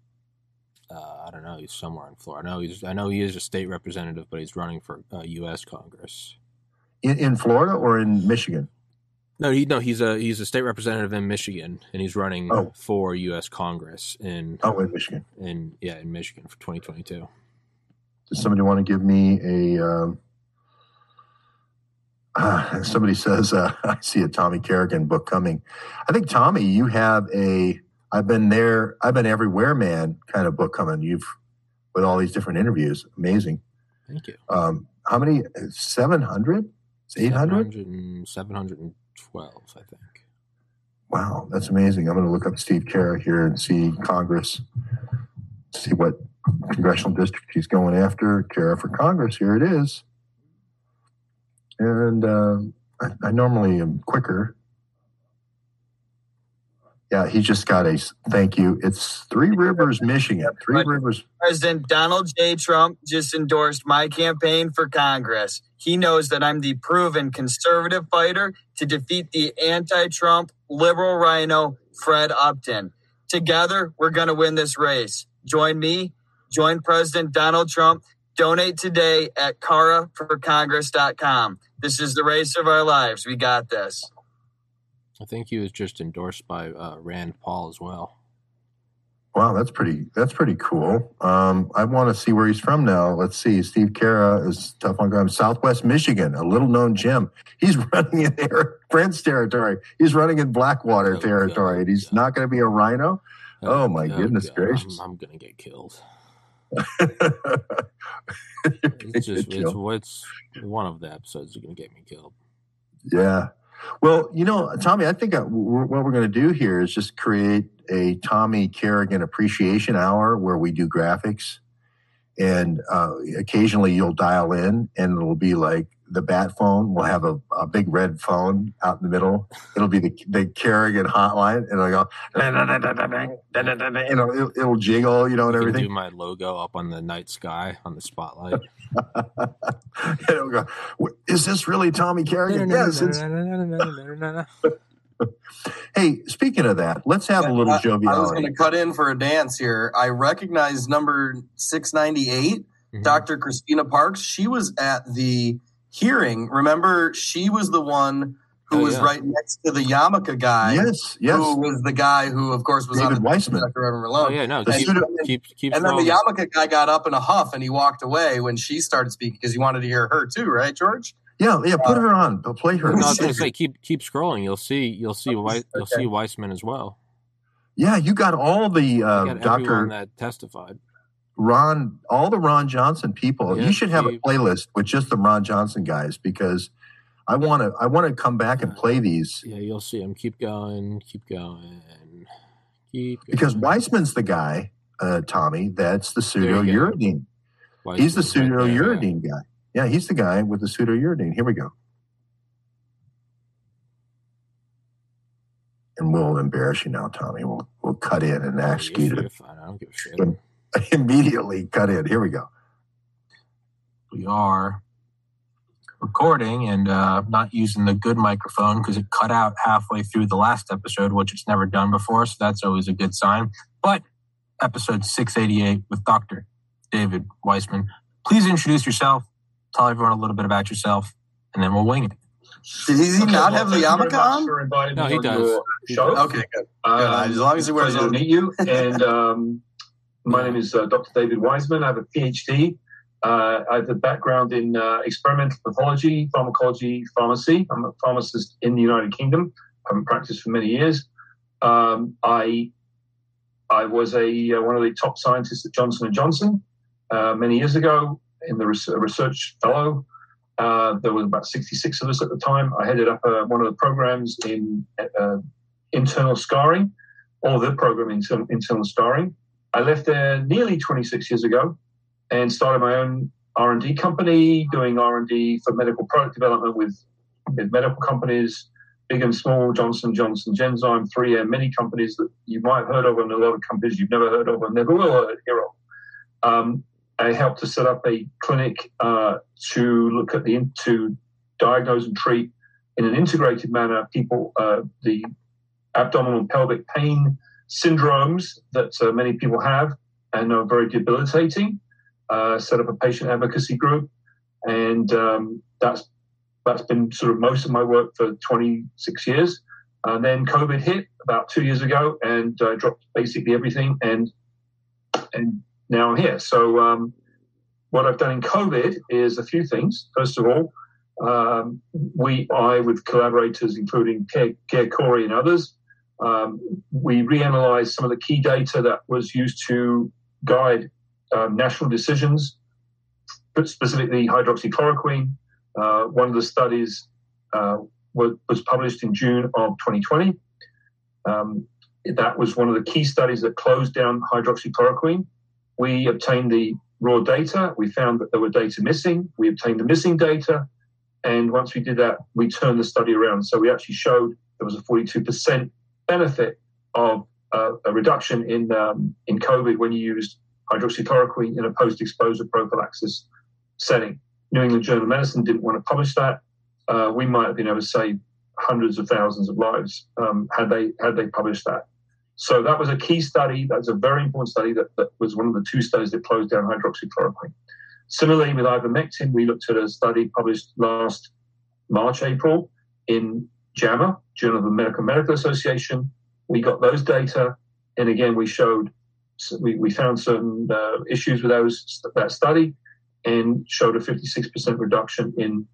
[SPEAKER 3] Uh, I don't know. He's somewhere in Florida. I know he's. I know he is a state representative, but he's running for uh, U.S. Congress.
[SPEAKER 2] In, in Florida or in Michigan?
[SPEAKER 3] No, he no. He's a he's a state representative in Michigan, and he's running
[SPEAKER 2] Oh.
[SPEAKER 3] for U.S. Congress in
[SPEAKER 2] Oh, in Michigan.
[SPEAKER 3] in yeah in Michigan for 2022.
[SPEAKER 2] Does somebody want to give me a? Um, uh, somebody says uh, I see a Tommy Kerrigan book coming. I think Tommy, you have a I've been there, I've been everywhere, man, kind of book coming. You've with all these different interviews, amazing.
[SPEAKER 3] Thank you.
[SPEAKER 2] Um, how many? Seven hundred? Hundred?
[SPEAKER 3] 712, I think.
[SPEAKER 2] Wow, that's amazing. I'm going to look up Steve Carra here and see Congress, see what congressional district he's going after. Carra for Congress, here it is. And um, I, I normally am quicker. Yeah, he just got a thank you. It's Three Rivers, Michigan. Three
[SPEAKER 6] Right.
[SPEAKER 2] Rivers.
[SPEAKER 6] President Donald J. Trump just endorsed my campaign for Congress. He knows that I'm the proven conservative fighter to defeat the anti Trump liberal rhino, Fred Upton. Together, we're going to win this race. Join me, join President Donald Trump. Donate today at carraforcongress.com. This is the race of our lives. We got this.
[SPEAKER 3] I think he was just endorsed by uh, Rand Paul as well.
[SPEAKER 2] Wow, that's pretty. That's pretty cool. Um, I want to see where he's from now. Let's see. Steve Carra is tough on crime. Southwest Michigan, a little known gem. He's running in Erik Prince's territory. He's running in Blackwater territory, and he's not going to be a rhino. Oh, my goodness
[SPEAKER 3] God,
[SPEAKER 2] gracious.
[SPEAKER 3] I'm, I'm gonna get killed. It's just
[SPEAKER 2] gonna
[SPEAKER 3] it's one of the episodes are gonna get me killed.
[SPEAKER 2] Yeah. Well, you know, Tommy, I think uh, what we're going to do here is just create a Tommy Kerrigan appreciation hour where we do graphics. And uh, occasionally you'll dial in and it'll be like the bat phone. We'll have a, a big red phone out in the middle. It'll be the, the Kerrigan hotline and it'll go, you know, it'll, it'll jiggle, you know, and
[SPEAKER 3] I can
[SPEAKER 2] everything.
[SPEAKER 3] do my logo up on the night sky on the spotlight.
[SPEAKER 2] it'll go, is this really Tommy Kerrigan? yes. It's, hey, speaking of that, let's have a little
[SPEAKER 5] I, I was going to cut in for a dance here. I recognize number 698,
[SPEAKER 3] Mhm.
[SPEAKER 5] Dr. Christina Parks. She was at the hearing. Remember, she was the one who
[SPEAKER 3] Oh,
[SPEAKER 5] was
[SPEAKER 3] yeah.
[SPEAKER 5] right next to the Yamaka guy.
[SPEAKER 2] Yes, yes.
[SPEAKER 5] Who was the guy who, of course, was on the
[SPEAKER 2] Wiseman.
[SPEAKER 5] Dr. Evan
[SPEAKER 3] Oh yeah, no,
[SPEAKER 2] The
[SPEAKER 3] keep,
[SPEAKER 2] pseudo-
[SPEAKER 3] keep keep
[SPEAKER 5] And then the Yamaka guy got up in a huff and he walked away when she started speaking because he wanted to hear her too, right, George?
[SPEAKER 2] Yeah, yeah. Put her on. Play her.
[SPEAKER 3] No, I was gonna say keep keep scrolling. You'll see you'll see Wei- you'll
[SPEAKER 5] Okay.
[SPEAKER 3] see Wiseman as well.
[SPEAKER 2] Yeah, you got all the uh,
[SPEAKER 3] got
[SPEAKER 2] Doctor
[SPEAKER 3] that testified.
[SPEAKER 2] Ron, all the Ron Johnson people.
[SPEAKER 3] Yeah,
[SPEAKER 2] you should have a playlist with just the Ron Johnson guys because I want to. I want to come back and play these
[SPEAKER 3] Yeah, you'll see them. Keep going. Keep going. Keep going.
[SPEAKER 2] because Wiseman's the guy, uh, Tommy. That's the pseudo uridine. He's the pseudo uridine guy. Yeah, he's the guy with the pseudo uridine. Here we go. And we'll embarrass you now, Tommy. We'll we'll cut in and ask you to.
[SPEAKER 3] I don't give a shit.
[SPEAKER 2] immediately cut in. Here we go.
[SPEAKER 7] we are recording and uh, not using the good microphone because it cut out halfway through the last episode, which it's never done before. So that's always a good sign. But episode 688 with Dr. David Wiseman. Please introduce yourself, tell everyone a little bit about yourself, and then we'll wing it.
[SPEAKER 5] Did he
[SPEAKER 8] Okay,
[SPEAKER 5] not
[SPEAKER 8] well,
[SPEAKER 5] have the
[SPEAKER 8] thank you very
[SPEAKER 5] Yamaka
[SPEAKER 8] much
[SPEAKER 5] on?
[SPEAKER 3] No, he does. He
[SPEAKER 8] show.
[SPEAKER 3] does.
[SPEAKER 5] Okay, good.
[SPEAKER 8] Um,
[SPEAKER 5] Good. As long as he wears
[SPEAKER 8] it. to
[SPEAKER 5] those-
[SPEAKER 8] meet you. And um, my name is uh, Dr. David Wiseman. I have a PhD. Uh, I have a background in uh, experimental pathology, pharmacology, pharmacy. I'm a pharmacist in the United Kingdom. I haven't practiced for many years. Um, I I was a uh, one of the top scientists at Johnson and Johnson uh, many years ago in the res- research fellow. Uh, there was about 66 of us at the time. I headed up uh, one of the programs in uh, internal scarring, or the program in internal scarring. I left there nearly 26 years ago and started my own R&D company, doing R&D for medical product development with, with medical companies, big and small, Johnson Johnson, Genzyme, 3M, many companies that you might have heard of, and a lot of companies you've never heard of and never will hear of. Um, I helped to set up a clinic uh, to look at the to diagnose and treat in an integrated manner people uh, the abdominal and pelvic pain syndromes that uh, many people have and are very debilitating. Uh, set up a patient advocacy group, and um, that's that's been sort of most of my work for 26 years. And then COVID hit about two years ago, and I dropped basically everything, and and now I'm here. So um, what I've done in COVID is a few things. First of all, um, we, I, with collaborators including Pierre Kory and others, um, we reanalyzed some of the key data that was used to guide um, national decisions, specifically hydroxychloroquine. Uh, one of the studies uh, was, was published in June of 2020. Um, that was one of the key studies that closed down hydroxychloroquine. We obtained the raw data. We found that there were data missing. We obtained the missing data. And once we did that, we turned the study around. So we actually showed there was a 42% benefit of uh, a reduction in, um, in COVID when you used hydroxychloroquine in a post-exposure prophylaxis setting. New England Journal of Medicine didn't want to publish that. Uh, we might have been able to save hundreds of thousands of lives um, had they had they published that. So that was a key study. That was a very important study that, that was one of the two studies that closed down hydroxychloroquine. Similarly, with ivermectin, we looked at a study published last March, April in JAMA, Journal of the American Medical Association. We got those data, and again, we showed we, we found certain uh, issues with those that study, and showed a 56% reduction in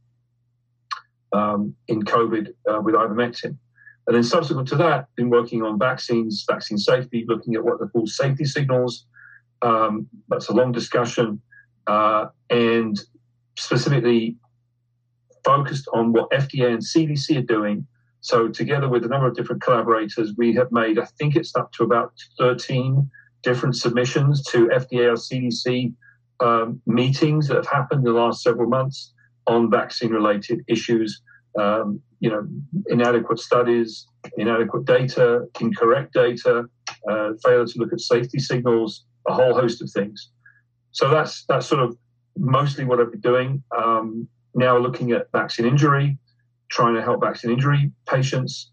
[SPEAKER 8] um, in COVID uh, with ivermectin. And then subsequent to that, been working on vaccines, vaccine safety, looking at what they call safety signals. Um, that's a long discussion, uh, and specifically focused on what FDA and CDC are doing. So, together with a number of different collaborators, we have made, I think it's up to about 13 different submissions to FDA or CDC um, meetings that have happened in the last several months on vaccine related issues. Um, you know, inadequate studies, inadequate data, incorrect data, uh, failure to look at safety signals, a whole host of things. So that's that's sort of mostly what I've been doing. Um, now looking at vaccine injury, trying to help vaccine injury patients,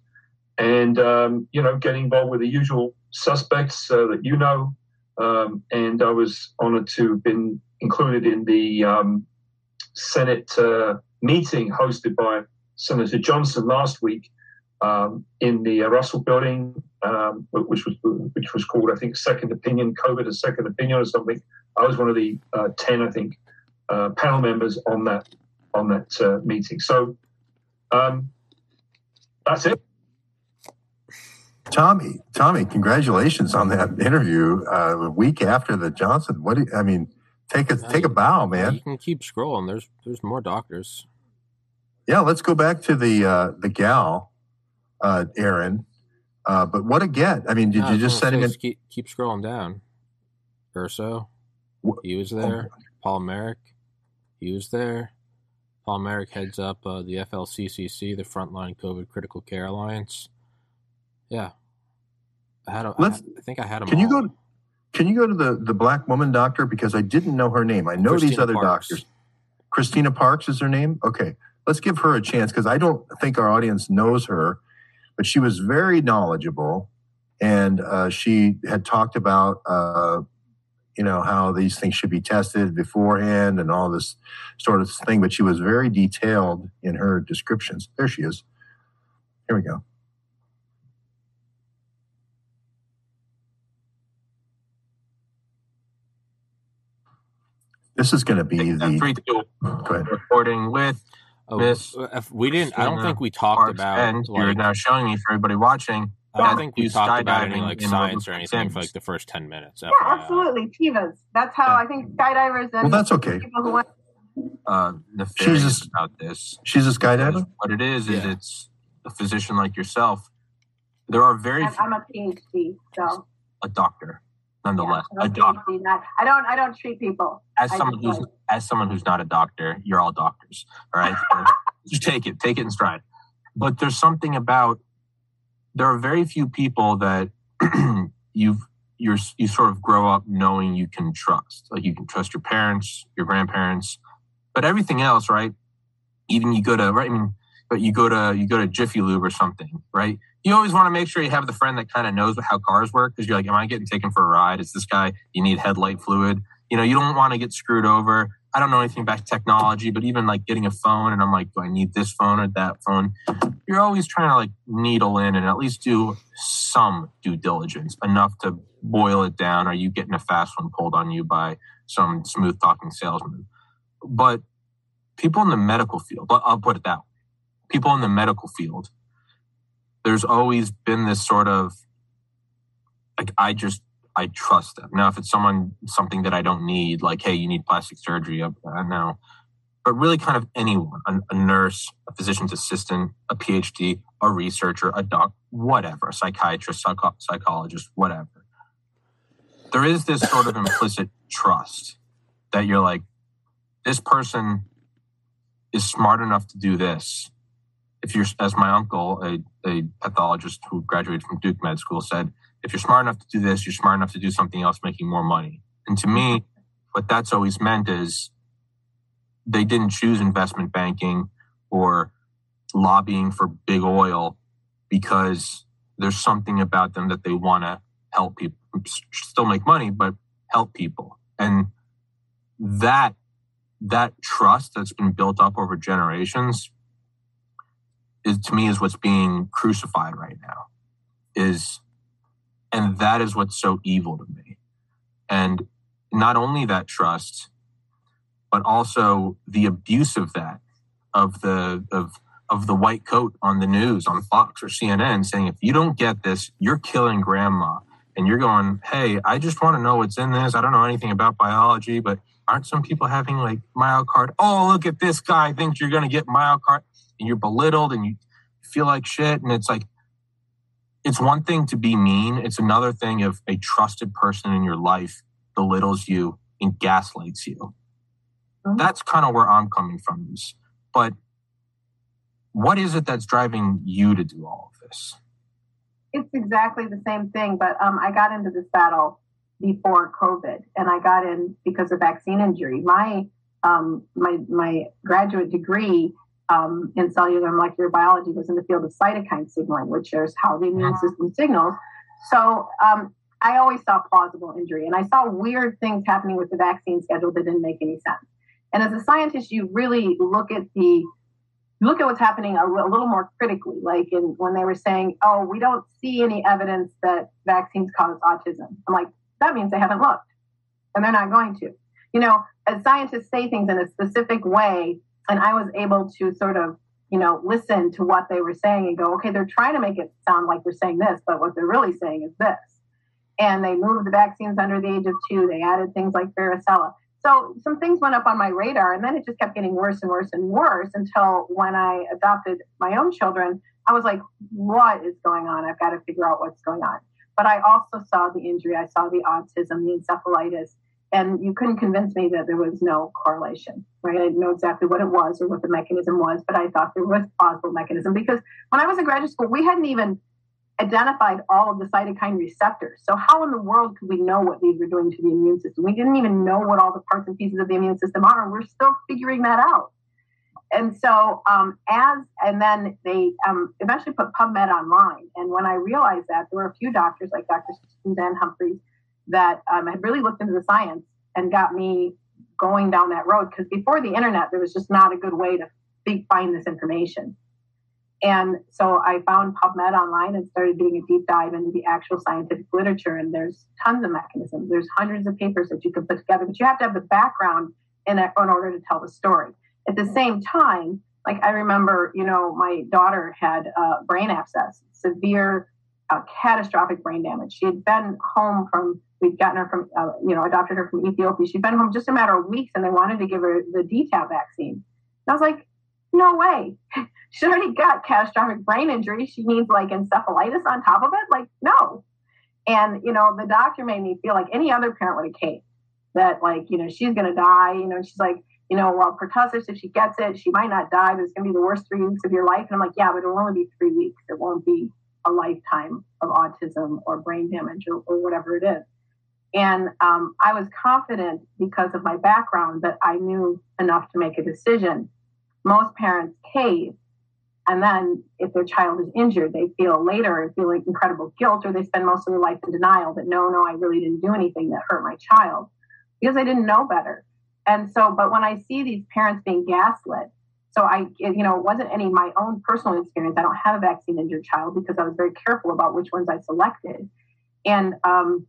[SPEAKER 8] and um, you know, getting involved with the usual suspects uh, that you know. Um, and I was honoured to have been included in the um, Senate uh, meeting hosted by Senator Johnson last week um, in the uh, Russell Building, um, which was which was called I think Second Opinion COVID, a Second Opinion or something. I was one of the uh, ten, I think, uh, panel members on that on that uh, meeting. So um, that's it.
[SPEAKER 2] Tommy, Tommy, congratulations on that interview uh, a week after the Johnson. What do you, I mean? Take a take a bow, man.
[SPEAKER 3] You can keep scrolling. There's there's more doctors.
[SPEAKER 2] Yeah, let's go back to the uh, the gal, uh, Aaron. Uh, but what a get! I mean, did
[SPEAKER 3] No,
[SPEAKER 2] you just send him?
[SPEAKER 3] say,
[SPEAKER 2] in-
[SPEAKER 3] Keep, keep scrolling down. Urso,
[SPEAKER 2] Wh-
[SPEAKER 3] he was there. Paul Marik, he was there. Paul Marik heads up uh, the FLCCC, the Frontline COVID Critical Care Alliance. Yeah, I had. A, I,
[SPEAKER 2] Let's-
[SPEAKER 3] I think I had him.
[SPEAKER 2] Can you go? Can you go to the the black woman doctor because I didn't know her name. I know these other
[SPEAKER 3] Parks.
[SPEAKER 2] doctors. Christina Parks is her name. Okay, let's give her a chance because I don't think our audience knows her, but she was very knowledgeable, and uh, she had talked about uh, you know how these things should be tested beforehand and all this sort of thing. But she was very detailed in her descriptions. There she is. Here we go. This is going to be the.
[SPEAKER 7] Three, two,
[SPEAKER 2] Go ahead.
[SPEAKER 7] recording with
[SPEAKER 3] Oh,
[SPEAKER 7] Miss
[SPEAKER 3] we didn't. I don't think we talked about.
[SPEAKER 7] and you're now showing me for everybody watching.
[SPEAKER 3] I don't think we
[SPEAKER 7] you
[SPEAKER 3] talked about any like science or anything for like the first ten minutes.
[SPEAKER 9] Yeah,
[SPEAKER 3] FYI.
[SPEAKER 9] absolutely. Tivas. That's how I think skydivers and
[SPEAKER 2] Well, that's okay.
[SPEAKER 9] people who went.
[SPEAKER 7] uh, nefarious
[SPEAKER 2] Jesus.
[SPEAKER 7] about this.
[SPEAKER 2] She's a
[SPEAKER 7] Because
[SPEAKER 2] skydiver.
[SPEAKER 7] What it is is
[SPEAKER 3] Yeah.
[SPEAKER 7] it's a physician like yourself. There are very
[SPEAKER 9] I'm,
[SPEAKER 7] few,
[SPEAKER 9] I'm a PhD, so
[SPEAKER 7] a doctor, nonetheless.
[SPEAKER 9] yeah, I'm
[SPEAKER 7] a doctor.
[SPEAKER 9] PhD, not, I don't. I don't treat people.
[SPEAKER 7] As
[SPEAKER 9] I
[SPEAKER 7] someone who's
[SPEAKER 9] like-
[SPEAKER 7] as someone who's not a doctor, you're all doctors. All right, So just take it, take it in stride. But there's something about there are very few people that you've you're you sort of grow up knowing you can trust. Like you can trust your parents, your grandparents, but everything else, right? Even you go to right, I mean, but you go to you go to Jiffy Lube or something, right? You always want to make sure you have the friend that kind of knows how cars work because you're like, am I getting taken for a ride? Is this guy? You need headlight fluid. You know, you don't want to get screwed over. I don't know anything about technology, but even like getting a phone and I'm like, do I need this phone or that phone? You're always trying to like needle in and at least do some due diligence enough to boil it down. Are you getting a fast one pulled on you by some smooth talking salesman? But people in the medical field, I'll put it that way. People in the medical field, there's always been this sort of like I just I trust them. Now, if it's someone something that I don't need, like hey, you need plastic surgery, I, I know. But really, kind of anyone, a, a nurse, a physician's assistant, a PhD, a researcher, a doc, whatever, a psychiatrist, psycho- psychologist, whatever. There is this sort of implicit trust that you're like, this person is smart enough to do this. If you're, as my uncle, a, a pathologist who graduated from Duke Med School, said, if you're smart enough to do this, you're smart enough to do something else making more money. And to me, what that's always meant is they didn't choose investment banking or lobbying for big oil because there's something about them that they want to help people still make money, but help people. And that that trust that's been built up over generations is to me is what's being crucified right now. Is and that is what's so evil to me. And not only that trust, but also the abuse of that, of the of of the white coat on the news on Fox or CNN saying if you don't get this, you're killing grandma. And you're going, hey, I just want to know what's in this. I don't know anything about biology, but aren't some people having like myocard? Oh, look at this guy thinks you're going to get myocard, and you're belittled and you feel like shit. And it's like, it's one thing to be mean. It's another thing if a trusted person in your life belittles you and gaslights you.
[SPEAKER 9] Mhm.
[SPEAKER 7] That's kind of where I'm coming from. This, but what is it that's driving you to do all of this?
[SPEAKER 9] It's exactly the same thing, but um, I got into this battle before COVID, and I got in because of vaccine injury. My um, my my graduate degree um, in cellular and molecular biology was in the field of cytokine signaling, which is how the immune system signals. So um, I always saw plausible injury, and I saw weird things happening with the vaccine schedule that didn't make any sense. And as a scientist, you really look at the look at what's happening a, a little more critically, like in when they were saying, "Oh, we don't see any evidence that vaccines cause autism." I'm like, that means they haven't looked, and they're not going to. You know, as scientists say things in a specific way, and I was able to sort of, you know, listen to what they were saying and go, okay, they're trying to make it sound like they're saying this, but what they're really saying is this. And they moved the vaccines under the age of two. They added things like varicella. So some things went up on my radar, and then it just kept getting worse and worse and worse until when I adopted my own children, I was like, what is going on? I've got to figure out what's going on. But I also saw the injury, I saw the autism, the encephalitis, and you couldn't convince me that there was no correlation, right? I didn't know exactly what it was or what the mechanism was, but I thought there was a plausible mechanism because when I was in graduate school, we hadn't even identified all of the cytokine receptors. So how in the world could we know what these were doing to the immune system? We didn't even know what all the parts and pieces of the immune system are. We're still figuring that out. And so um, as and then they um, eventually put PubMed online. And when I realized that, there were a few doctors like Dr. Suzanne Humphries that um, had really looked into the science and got me going down that road. Because before the internet, there was just not a good way to find this information. And so I found PubMed online and started doing a deep dive into the actual scientific literature. And there's tons of mechanisms. There's hundreds of papers that you can put together, but you have to have the background in, a, in order to tell the story. At the same time, like I remember, you know, my daughter had a brain abscess, severe, uh, catastrophic brain damage. She had been home from, we'd gotten her from, uh, you know, adopted her from Ethiopia. She'd been home just a matter of weeks and they wanted to give her the DTaP vaccine. And I was like, no way. she already got catastrophic brain injury. She needs like encephalitis on top of it. Like, no. And, you know, the doctor made me feel like any other parent would have came that, like, you know, she's going to die. You know, she's like, you know, well, pertussis, if she gets it, she might not die, but it's going to be the worst three weeks of your life. And I'm like, yeah, but it'll only be three weeks. It won't be a lifetime of autism or brain damage or, or whatever it is. And um, I was confident because of my background that I knew enough to make a decision most parents cave. And then if their child is injured, they feel later feeling incredible guilt or they spend most of their life in denial that no, no, I really didn't do anything that hurt my child because I didn't know better. And so, but when I see these parents being gaslit, so I, you know, it wasn't any my own personal experience. I don't have a vaccine injured child because I was very careful about which ones I selected. And, um,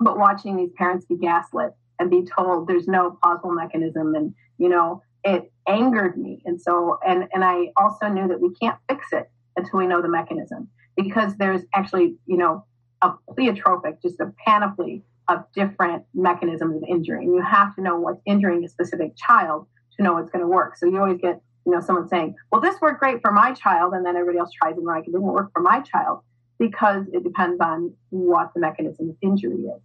[SPEAKER 9] but watching these parents be gaslit and be told there's no plausible mechanism and, you know, it angered me. And so, and, and I also knew that we can't fix it until we know the mechanism because there's actually, you know, a pleiotropic, just a panoply of different mechanisms of injury. And you have to know what's injuring a specific child to know it's going to work. So you always get, you know, someone saying, well, this worked great for my child. And then everybody else tries and like, it didn't work for my child because it depends on what the mechanism of injury is.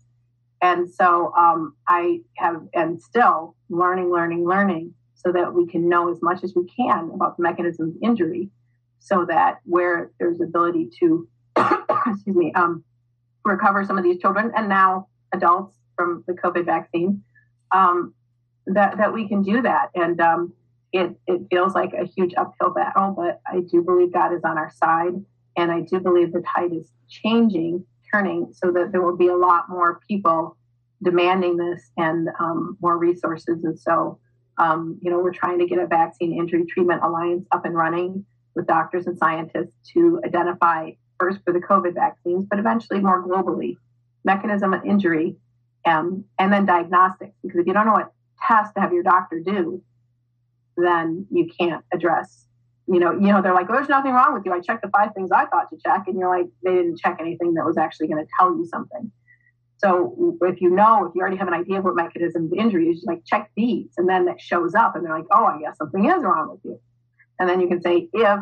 [SPEAKER 9] And so um, I have, and still learning, learning, learning so that we can know as much as we can about the mechanism of injury so that where there's ability to excuse me um, recover some of these children and now adults from the covid vaccine um, that, that we can do that and um, it, it feels like a huge uphill battle but i do believe god is on our side and i do believe the tide is changing turning so that there will be a lot more people demanding this and um, more resources and so um, you know, we're trying to get a vaccine injury treatment alliance up and running with doctors and scientists to identify first for the COVID vaccines, but eventually more globally, mechanism of injury, um, and then diagnostics. Because if you don't know what test to have your doctor do, then you can't address. You know, you know, they're like, oh, "There's nothing wrong with you." I checked the five things I thought to check, and you're like, they didn't check anything that was actually going to tell you something. So if you know, if you already have an idea of what mechanism of injury is, like check these, and then it shows up, and they're like, oh, I guess something is wrong with you. And then you can say, if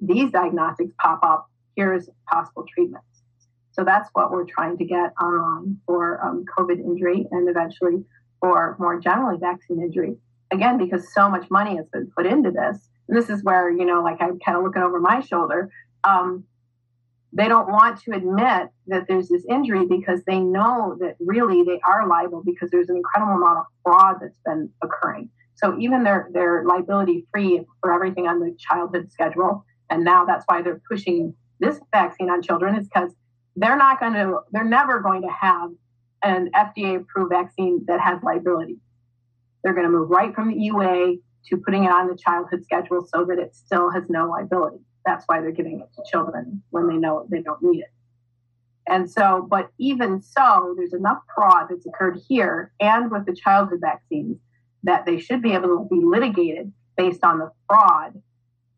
[SPEAKER 9] these diagnostics pop up, here's possible treatments. So that's what we're trying to get online for um, COVID injury and eventually for more generally vaccine injury. Again, because so much money has been put into this. This is where, you know, like I'm kind of looking over my shoulder. Um, they don't want to admit that there's this injury because they know that really they are liable because there's an incredible amount of fraud that's been occurring. So even they're they're liability free for everything on the childhood schedule, and now that's why they're pushing this vaccine on children is because they're not going to they're never going to have an FDA approved vaccine that has liability. They're going to move right from the EUA to putting it on the childhood schedule so that it still has no liability. That's why they're giving it to children when they know they don't need it. And so, but even so, there's enough fraud that's occurred here and with the childhood vaccines that they should be able to be litigated based on the fraud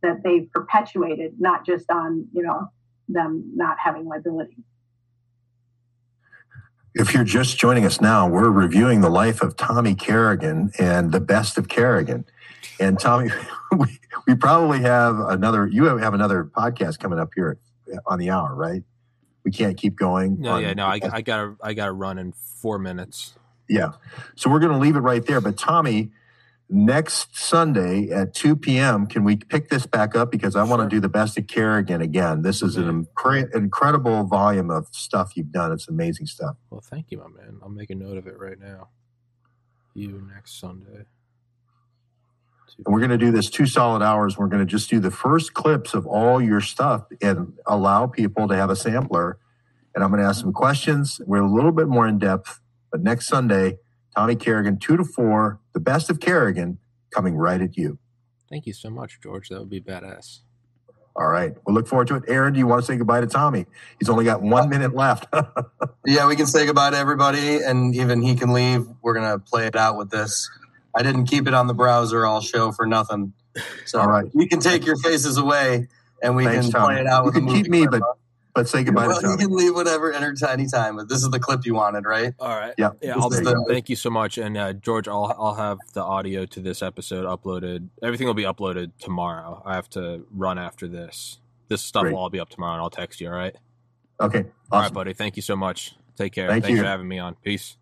[SPEAKER 9] that they've perpetuated, not just on, you know, them not having liability.
[SPEAKER 2] If you're just joining us now, we're reviewing the life of Tommy Kerrigan and the best of Kerrigan. And Tommy, we, we probably have another, you have another podcast coming up here on the hour, right? We can't keep going.
[SPEAKER 3] No,
[SPEAKER 2] on-
[SPEAKER 3] yeah, no, I, I gotta, I gotta run in four minutes.
[SPEAKER 2] Yeah. So we're going to leave it right there. But Tommy, next Sunday at 2 p.m., can we pick this back up? Because I want to do the best of Kerrigan again. This is an incre- incredible volume of stuff you've done. It's amazing stuff.
[SPEAKER 3] Well, thank you, my man. I'll make a note of it right now. You next Sunday.
[SPEAKER 2] And we're going to do this two solid hours. We're going to just do the first clips of all your stuff and allow people to have a sampler. And I'm going to ask some questions. We're a little bit more in depth. But next Sunday, Tommy Kerrigan, two to four, the best of Kerrigan, coming right at you.
[SPEAKER 3] Thank you so much, George. That would be badass.
[SPEAKER 2] All right. We'll look forward to it. Aaron, do you want to say goodbye to Tommy? He's only got one minute left.
[SPEAKER 5] Yeah, we can say goodbye to everybody, and even he can leave. We're gonna play it out with this. I didn't keep it on the browser all show for nothing. So
[SPEAKER 2] All right.
[SPEAKER 5] you can take your faces away, and we
[SPEAKER 2] Thanks,
[SPEAKER 5] can
[SPEAKER 2] Tommy.
[SPEAKER 5] play it out
[SPEAKER 2] You
[SPEAKER 5] with
[SPEAKER 2] can keep me,
[SPEAKER 5] clip.
[SPEAKER 2] but but say goodbye
[SPEAKER 5] well,
[SPEAKER 2] to
[SPEAKER 5] you can leave whatever any time. But this is the clip you wanted, right?
[SPEAKER 3] All right.
[SPEAKER 2] Yeah.
[SPEAKER 3] Yeah, I'll
[SPEAKER 5] the-
[SPEAKER 3] thank you so much. And uh, George, I'll I'll have the audio to this episode uploaded. Everything will be uploaded tomorrow. I have to run after this. This stuff
[SPEAKER 2] Great.
[SPEAKER 3] will all be up tomorrow, and I'll text you. All right.
[SPEAKER 2] Okay.
[SPEAKER 3] All right, buddy. Thank you so much. Take care.
[SPEAKER 2] Thank
[SPEAKER 3] Thanks
[SPEAKER 2] you.
[SPEAKER 3] for having me on. Peace.